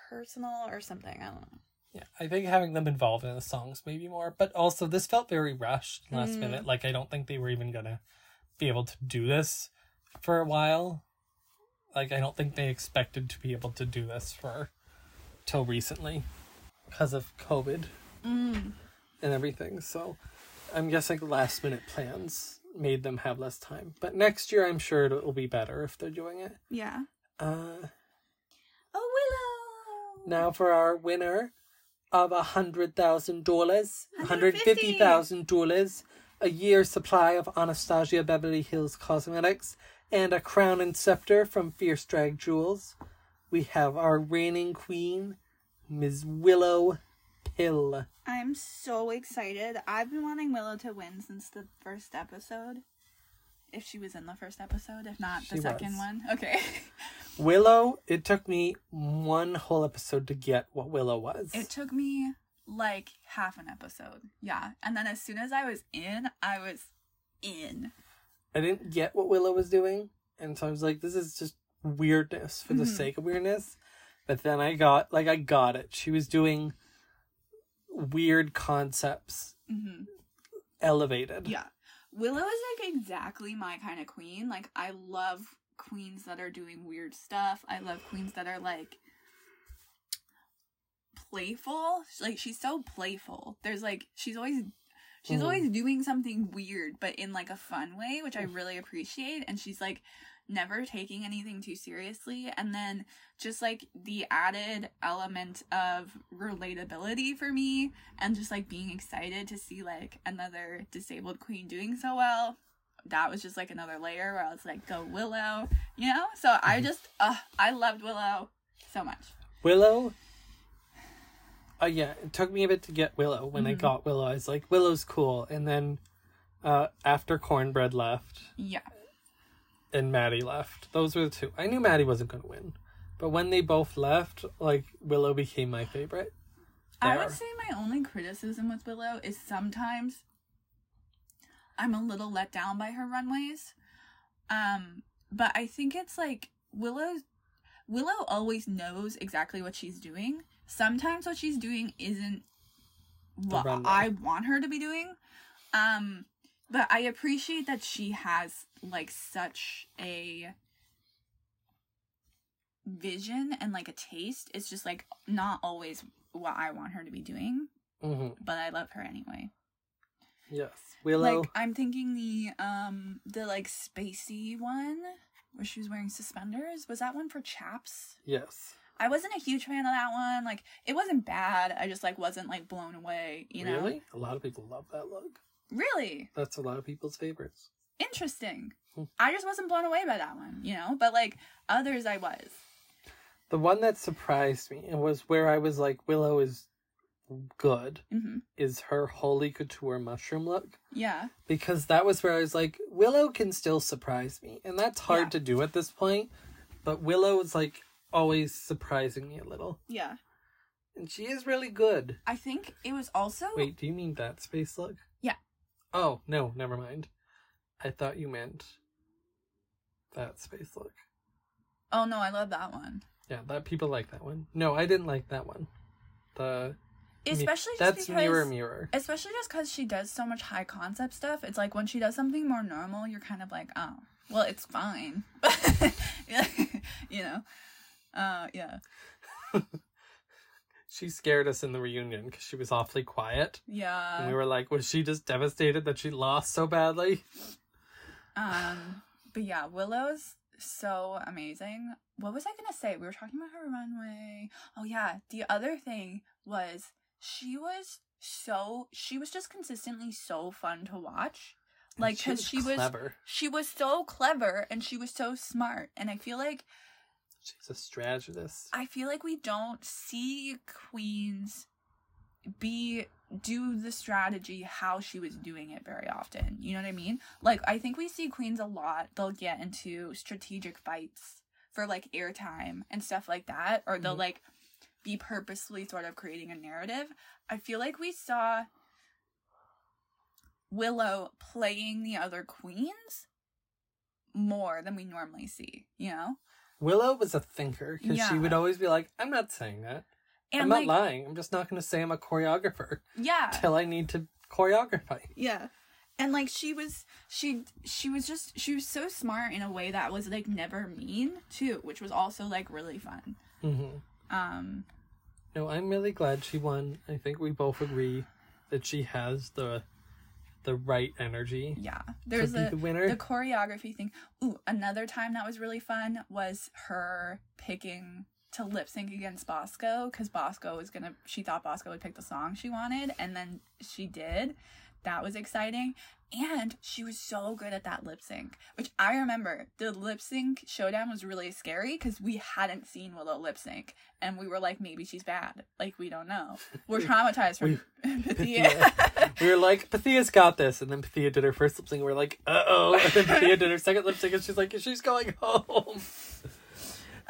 personal or something. I don't know.
Yeah, I think having them involved in the songs maybe more, but also this felt very rushed last
Mm.
minute. Like I don't think they were even gonna be able to do this for a while. Like I don't think they expected to be able to do this for till recently because of COVID
Mm.
and everything. So I'm guessing last minute plans made them have less time. But next year I'm sure it will be better if they're doing it.
Yeah.
Uh
Oh, Willow.
Now for our winner of a hundred thousand dollars, hundred fifty thousand dollars, a year supply of Anastasia Beverly Hills Cosmetics, and a crown and scepter from Fierce Drag Jewels. We have our reigning queen, Ms. Willow Pill.
I'm so excited. I've been wanting Willow to win since the first episode. If she was in the first episode, if not the
She
second
was.
one. Okay. (laughs)
Willow, it took me one whole episode to get what Willow was.
It took me like half an episode. Yeah. And then as soon as I was in, I was in.
I didn't get what Willow was doing, and so I was like, "This is just weirdness for the
Mhm.
sake of weirdness." But then I got like I got it. She was doing weird concepts
hmm
elevated.
Yeah. Willow is like exactly my kind of queen. Like I love queens that are doing weird stuff. I love queens that are like playful. Like she's so playful. There's like she's always she's
Mhm.
always doing something weird but in like a fun way, which I really appreciate and she's like never taking anything too seriously and then just like the added element of relatability for me and just like being excited to see like another disabled queen doing so well that was just like another layer where i was like go willow you know so i just uh i loved willow so much
Willow. Uh, yeah, it took me a bit to get Willow. When I
Mhm.
got Willow, I was like, Willow's cool. And then uh, after Kornbread left
yeah
and Maddy left, those were the two. I knew Maddy wasn't going to win. But when they both left, like, Willow became my favorite.
I would say my only criticism with Willow is sometimes I'm a little let down by her runways. Um, but I think it's like Willow Willow always knows exactly what she's doing. Sometimes what she's doing isn't what. I want her to be doing. Um, but I appreciate that she has like such a vision and like a taste. It's just like not always what I want her to be doing,
hmm
but I love her anyway.
Yes. Willow.
Like I'm thinking the um the like spacey one where she was wearing suspenders. Was that one for chaps?
yes.
I wasn't a huge fan of that one. Like it wasn't bad. I just like wasn't like blown away, you know.
Really? A lot of people love that look.
Really?
That's a lot of people's favorites.
Interesting.
Hmm.
I just wasn't blown away by that one, you know? But like others I was.
The one that surprised me was where I was like, Willow is good,
Mhm.
is her holy couture mushroom look.
Yeah.
Because that was where I was like, Willow can still surprise me. And that's hard
Yeah.
to do at this point. But Willow is like always surprising me a little.
Yeah.
And she is really good.
I think it was also
Wait, do you mean that space look?
Yeah.
Oh, no, never mind. I thought you meant that space look.
Oh no, I love that one.
Yeah, that people like that one. No, I didn't like that one. The
Especially just
that's
because
mirror. mirror.
especially just because she does so much high concept stuff it's like when she does something more normal you're kind of like oh well it's fine. (laughs) You know? Uh yeah. (laughs)
She scared us in the reunion because she was awfully quiet,
yeah
and we were like, was she just devastated that she lost so badly?
um but yeah willow's so amazing. What was i gonna say? We were talking about her runway. Oh yeah. The other thing was she was so she was just consistently so fun to watch like because she was
clever.
she was so clever and she was so smart and i feel like
She's a strategist.
i feel like we don't see queens be do the strategy how she was doing it very often you know what i mean like i think we see queens a lot they'll get into strategic fights for like airtime and stuff like that or they'll
Mhm.
like be purposefully sort of creating a narrative i feel like we saw willow playing the other queens more than we normally see you know
Willow was a thinker because she would always be like, "I'm not saying that."
And
I'm
like,
not lying. I'm just not going to say I'm a choreographer
yeah,
till I need to choreography.
yeah. And like she was, she she was just she was so smart in a way that was like never mean too, which was also like really fun.
hmm
Um,
No, I'm really glad she won. I think we both agree that she has the the right energy
yeah. There's a
the winner.
the choreography thing. Ooh, another time that was really fun was her picking to lip sync against Bosco because Bosco was gonna. She thought Bosco would pick the song she wanted, and then she did. That was exciting, and she was so good at that lip sync. Which I remember the lip sync showdown was really scary because we hadn't seen Willow lip sync, and we were like, maybe she's bad. Like we don't know. We're (laughs) traumatized from (laughs) Pythia.
we were like, Pythia's got this, and then Pythia did her first lip sync. We are like, uh oh, and then Pythia did her second lip sync, and she's like, she's going home. (laughs)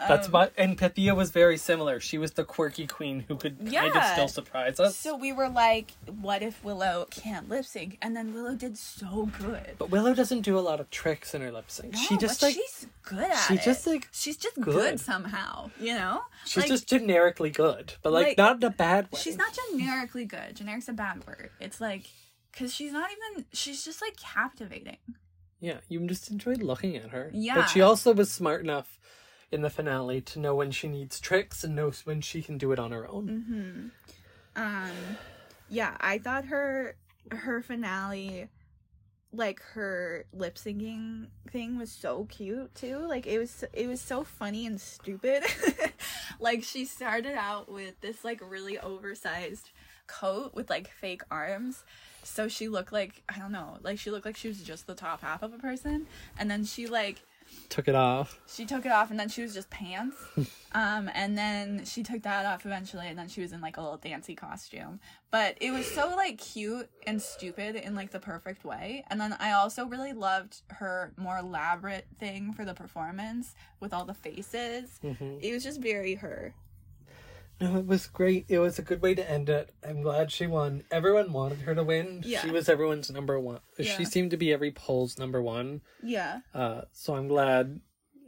That's
Um,
what, and Pythia was very similar. She was the quirky queen who could kind of still surprise us.
So we were like, what if Willow can't lip sync? And then Willow did so good.
but Willow doesn't do a lot of tricks in her lip sync. she just like
she's good at
she
it.
just, like,
she's just good.
good.
somehow, you know?
she's
Like,
just generically good, but like,
like,
not in a bad way.
she's not generically good. Generic's a bad word. It's like because she's not even she's just like captivating.
Yeah, you just enjoyed looking at her.
Yeah.
But she also was smart enough in the finale to know when she needs tricks and knows when she can do it on her own.
Um yeah, I thought her her finale like her lip syncing thing was so cute too. Like it was it was so funny and stupid. (laughs) like she started out with this like really oversized coat with like fake arms. So she looked like I don't know, like she looked like she was just the top half of a person and then she like
Took it off.
she took it off and then she was just pants. (laughs) Um and then she took that off eventually and then she was in like a little dancy costume. But it was so like cute and stupid in like the perfect way. And then i also really loved her more elaborate thing for the performance with all the faces.
Hmm
it was just very her
No, (laughs) it was great. It was a good way to end it. I'm glad she won. Everyone wanted her to win.
Yeah.
She was everyone's number one.
Yeah.
She seemed to be every poll's number one.
yeah
Uh, so I'm glad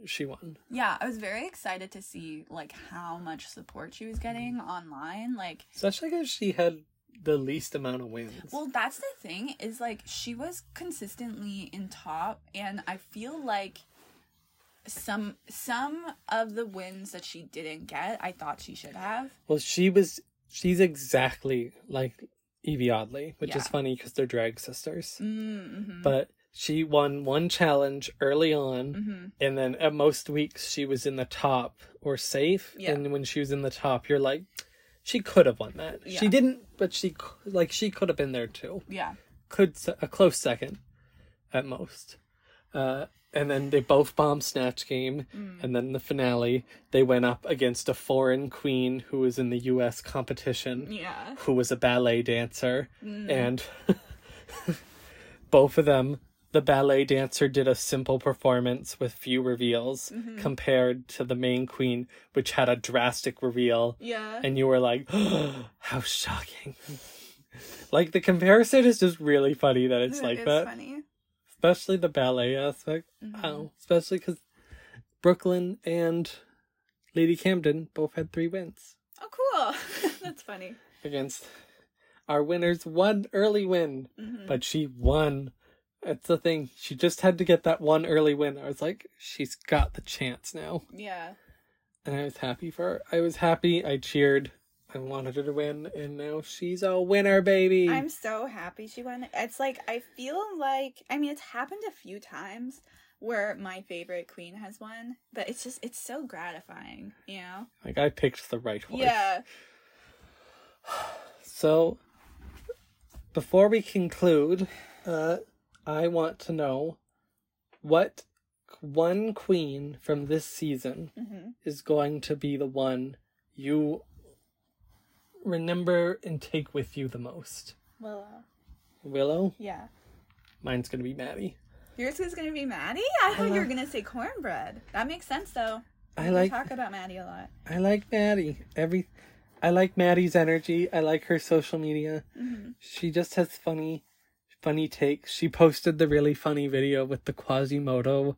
she won.
yeah i was very excited to see like how much support she was getting online like
Especially because she had the least amount of wins.
Well, that's the thing is like she was consistently in top and I feel like some some of the wins that she didn't get, I thought she should have.
Well, she was. She's exactly like Evie Oddly, which is funny because they're drag sisters.
Mm-hmm.
But she won one challenge early on,
hmm
and then at most weeks she was in the top or safe.
Yeah.
And when she was in the top, you're like, she could have won that. She didn't, but she like she could have been there too.
Yeah.
Could a close second, at most. Uh, and then they both bombed Snatch Game,
Mm.
and then the finale they went up against a foreign queen who was in the U.S. competition
Yeah.
who was a ballet dancer,
Mm.
and (laughs) both of them, the ballet dancer did a simple performance with few reveals
Mm-hmm.
compared to the main queen, which had a drastic reveal,
Yeah.
and you were like, (gasps) how shocking. (laughs) like the comparison is just really funny that it's (laughs) like
It's
that,
funny.
Especially the ballet aspect.
Mhm.
Wow, especially because Brooklyn and Lady Camden both had three wins
Oh, cool. (laughs) That's funny.
against our winners. One early win,
Mhm.
but she won. That's the thing. She just had to get that one early win. I was like, she's got the chance now.
Yeah.
And I was happy for her. I was happy. I cheered. I wanted her to win. And now she's a winner, baby.
I'm so happy she won. It's like I feel like I mean it's happened a few times where my favorite queen has won, but it's just it's so gratifying, you know?
Like, I picked the right one.
Yeah. (sighs)
So, before we conclude, uh, I want to know what one queen from this season
hmm
is going to be the one you remember and take with you the most.
Well, uh,
Willow?
yeah.
Mine's gonna be Maddy.
Yours is gonna be Maddy. I thought you were gonna say kornbread. That makes sense though.
I
We
like
talk about Maddy a lot.
I like Maddy. Every I like Maddy's energy. I like her social media.
hmm
She just has funny funny takes. She posted the really funny video with the Quasimodo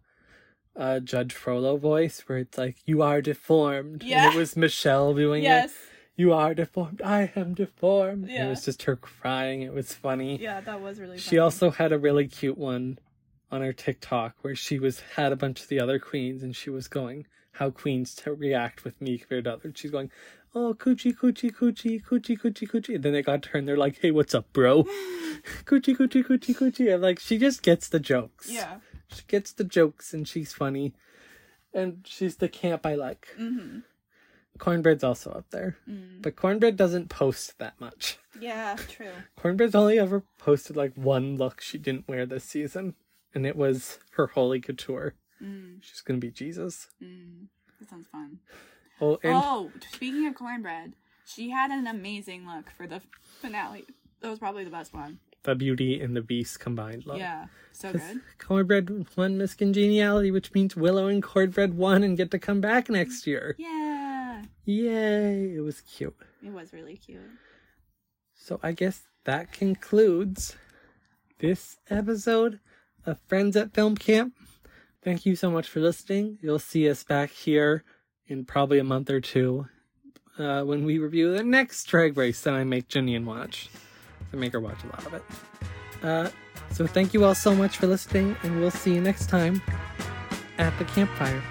uh Judge Frollo voice where it's like you are deformed.
Yeah.
And it was Michelle doing
Yes.
it. You are deformed. I am deformed. And
Yeah.
it was just her crying. It was funny.
Yeah, that was really.
She also had a really cute one on her TikTok where she was had a bunch of the other queens and she was going how queens to react with me compared to others. She's going, Oh coochie coochie coochie coochie coochie coochie and then they got to her and they're like, Hey, what's up, bro? (gasps) coochie coochie coochie coochie. I'm like, she just gets the jokes.
Yeah.
She gets the jokes and she's funny. And she's the camp I like.
Mm-hmm.
Kornbread's also up there.
Mm.
But Kornbread doesn't post that much.
Yeah, (laughs) true.
Kornbread's only ever posted like one look she didn't wear this season, and it was her holy couture.
Mm,
She's gonna be Jesus.
mm. That sounds fun.
Oh, and
oh, speaking of kornbread, she had an amazing look for the finale. That was probably the best one.
the Beauty and the Beast combined look.
Yeah, so good.
Kornbread won Miss Congeniality, which means Willow and Kornbread won and get to come back next year.
Yeah,
Yay! It was cute.
it was really cute.
So I guess that concludes this episode of Friends at Film Camp. Thank you so much for listening. You'll see us back here in probably a month or two uh, when we review the next drag race that I make Jenny and watch. I make her watch a lot of it. Uh, so thank you all so much for listening, and we'll see you next time at the campfire.